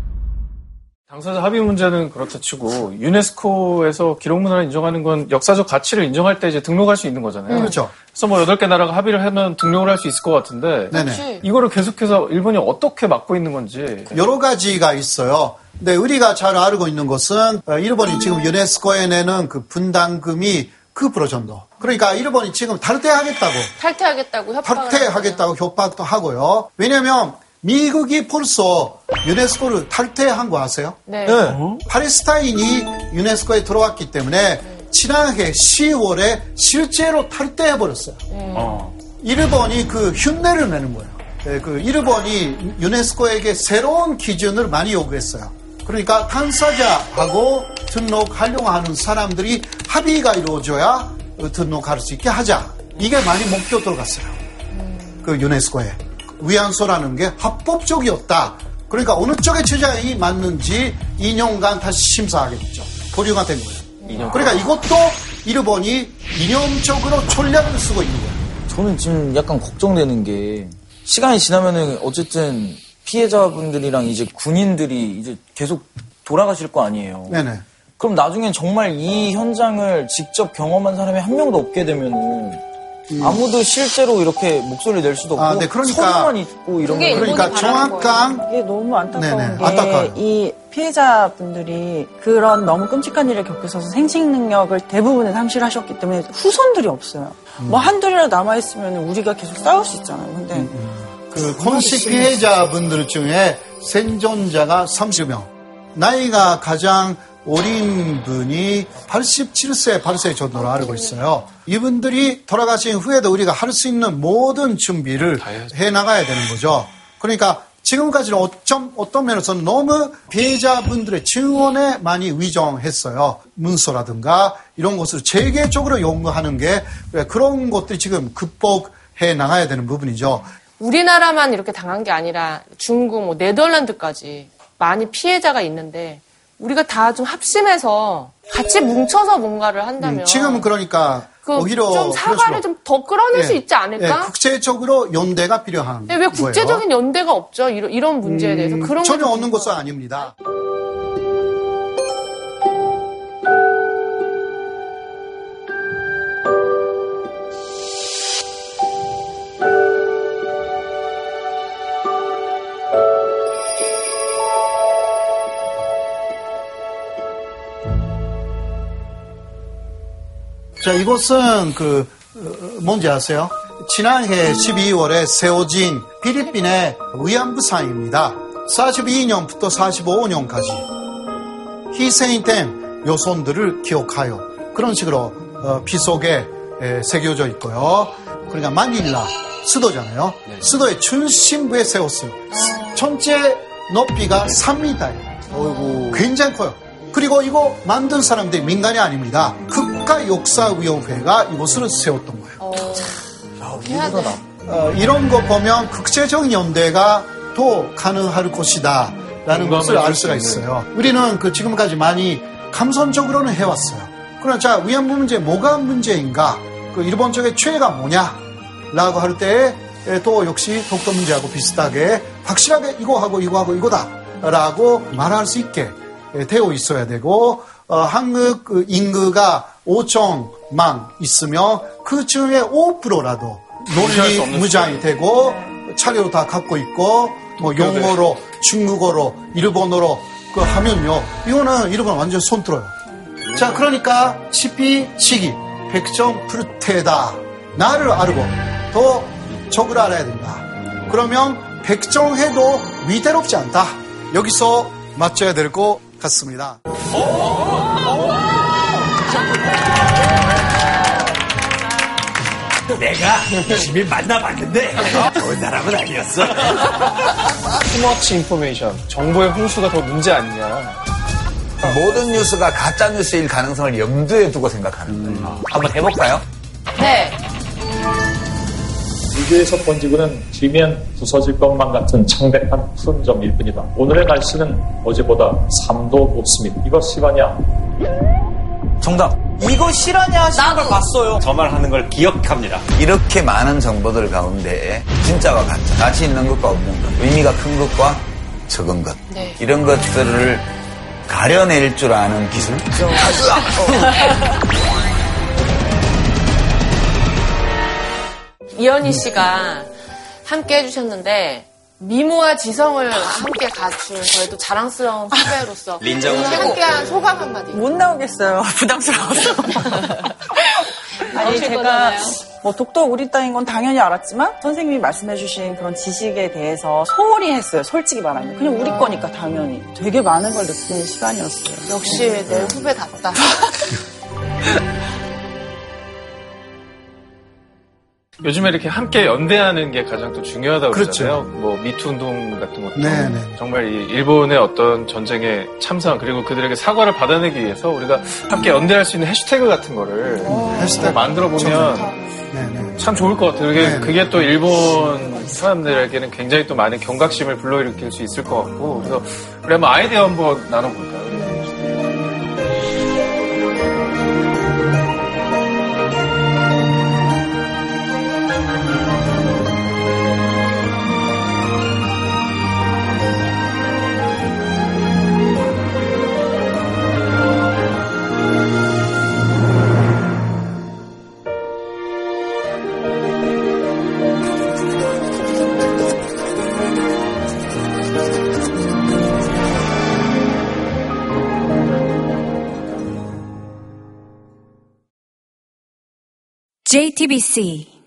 당사자 합의 문제는 그렇다 치고 유네스코에서 기록문화를 인정하는 건 역사적 가치를 인정할 때 이제 등록할 수 있는 거잖아요. 그렇죠. 그래서 뭐 여덟 개 나라가 합의를 하면 등록을 할 수 있을 것 같은데 네네. 이거를 계속해서 일본이 어떻게 막고 있는 건지 여러 가지가 있어요. 근데 우리가 잘 알고 있는 것은 어, 일본이 지금 유네스코에 내는 그 분담금이 그 프로 정도. 그러니까 일본이 지금 탈퇴하겠다고 탈퇴하겠다고 협박을 탈퇴하겠다고 협박도 하고요. 왜냐하면 미국이 벌써 유네스코를 탈퇴한 거 아세요? 네. 팔레스타인이 유네스코에 들어왔기 때문에 지난해 10월에 실제로 탈퇴해버렸어요. 어. 일본이 그 흉내를 내는 거예요. 네, 그 일본이 유네스코에게 새로운 기준을 많이 요구했어요. 그러니까 당사자하고 등록 하려고 하는 사람들이 합의가 이루어져야 등록할 수 있게 하자. 이게 많이 목표 들어갔어요. 그 유네스코에. 위안소라는 게 합법적이었다. 그러니까 어느 쪽의 주장이 맞는지 2년간 다시 심사하게 됐죠. 보류가 된 거예요. 그러니까 이것도 일본이 이념적으로 전략을 쓰고 있는 거예요. 저는 지금 약간 걱정되는 게 시간이 지나면은 어쨌든 피해자분들이랑 이제 군인들이 이제 계속 돌아가실 거 아니에요. 네네. 그럼 나중엔 정말 이 현장을 직접 경험한 사람이 한 명도 없게 되면은 아무도 실제로 이렇게 목소리를 낼 수도 없고 아, 네, 그러니까- 서류만 있고 이런 거 그러니까 정확한 이게 너무 안타까운 네네, 게 안타까워요. 이 피해자분들이 그런 너무 끔찍한 일을 겪으셔서 생식 능력을 대부분은 상실하셨기 때문에 후손들이 없어요. 음. 뭐 한둘이라도 남아 있으면 우리가 계속 싸울 수 있잖아요. 근데 음, 그 콘시 피해자분들 중에 생존자가 30명. 나이가 가장 어린 분이 87세, 8세 정도로 알고 있어요. 이분들이 돌아가신 후에도 우리가 할 수 있는 모든 준비를 해 나가야 되는 거죠. 그러니까 지금까지는 어쩜, 어떤 면에서는 너무 피해자분들의 증언에 많이 위정했어요. 문서라든가 이런 것을 체계적으로 연구하는 게 그런 것들이 지금 극복해 나가야 되는 부분이죠. 우리나라만 이렇게 당한 게 아니라 중국, 뭐 네덜란드까지 많이 피해자가 있는데 우리가 다 좀 합심해서 같이 뭉쳐서 뭔가를 한다면 음, 지금은 그러니까 그 오히려 좀 사과를 좀 더 끌어낼 예, 수 있지 않을까? 예, 국제적으로 연대가 필요한 네, 왜 거예요. 국제적인 연대가 없죠? 이런, 이런 문제에 대해서 음, 그런 전혀 없는 것은 아닙니다. 자, 이곳은 그 어, 뭔지 아세요? 지난해 12월에 세워진 필리핀의 위안부상입니다. 42년부터 45년까지 희생된 여성들을 기억하여 그런 식으로 어, 비속에 에, 새겨져 있고요. 그러니까 마닐라 수도잖아요. 수도의 중심부에 세웠어요. 전체 높이가 3m예요. 굉장히 커요. 그리고 이거 만든 사람들이 민간이 아닙니다. 국가역사위원회가 이곳을 세웠던 거예요. 어, 이런 거 보면 국제적인 연대가 더 가능할 것이다. 라는 것을 알 수가 있어요. 우리는 그 지금까지 많이 감성적으로는 해왔어요. 그러나 자, 위안부 문제 뭐가 문제인가? 그 일본 쪽의 최애가 뭐냐? 라고 할 때에 또 역시 독도 문제하고 비슷하게 확실하게 이거하고 이거하고 이거다. 라고 말할 수 있게 되어 있어야 되고, 어, 한국 그 인구가 5천만 있으면 그 중에 5%라도 무시할 수 논리 무장이 되고 차례로 다 갖고 있고 뭐 영어로 중국어로 일본어로 그 하면요 이거는 일본 완전 손들어요. 자 그러니까 치피 치기 백정 프르테다 나를 알고 더 적을 알아야 된다. 그러면 백정해도 위대롭지 않다. 여기서 맞춰야 될것 같습니다. 내가 열심히 만나봤는데 좋은 사람은 아니었어. 투머치 인포메이션, 정보의 홍수가 더 문제 아니냐. 모든 뉴스가 가짜 뉴스일 가능성을 염두에 두고 생각하는 거예요. 한번 해볼까요? 네. 첫 번지구는 지면 부서질 것만 같은 창백한 푸른 점일 뿐이다. 오늘의 날씨는 어제보다 3도 높습니다. 이것 시바냐? 정답. 이거 실화냐 하시는 걸 봤어요. 저 말 하는 걸 기억합니다. 이렇게 많은 정보들 가운데 진짜와 가짜, 가치 있는 것과 없는 것, 의미가 큰 것과 적은 것, 네. 이런 것들을 가려낼 줄 아는 기술. 이현희 씨가 함께 해주셨는데 미모와 지성을 함께 갖춘 저희도 자랑스러운 후배로서 린정은 최고. 함께한 소감 한마디. 못 나오겠어요. 부담스러워서. 아니 제가. 뭐 독도 우리 땅인 건 당연히 알았지만 선생님이 말씀해주신 그런 지식에 대해서 소홀히 했어요. 솔직히 말하면 그냥 우리 거니까 당연히 되게 많은 걸 느끼는 시간이었어요. 역시 네. 내 후배답다. 요즘에 이렇게 함께 연대하는 게 가장 또 중요하다고 그렇죠. 그러잖아요. 뭐 미투 운동 같은 것도 네, 네. 정말 이 일본의 어떤 전쟁에 참상 그리고 그들에게 사과를 받아내기 위해서 우리가 함께 연대할 수 있는 해시태그 같은 거를 해시태그. 만들어 보면 네네. 참 좋을 것 같아요. 그게, 네. 그게 또 일본 사람들에게는 굉장히 또 많은 경각심을 불러일으킬 수 있을 것 같고 그래서 우리 한번 아이디어 한번 나눠볼까요? JTBC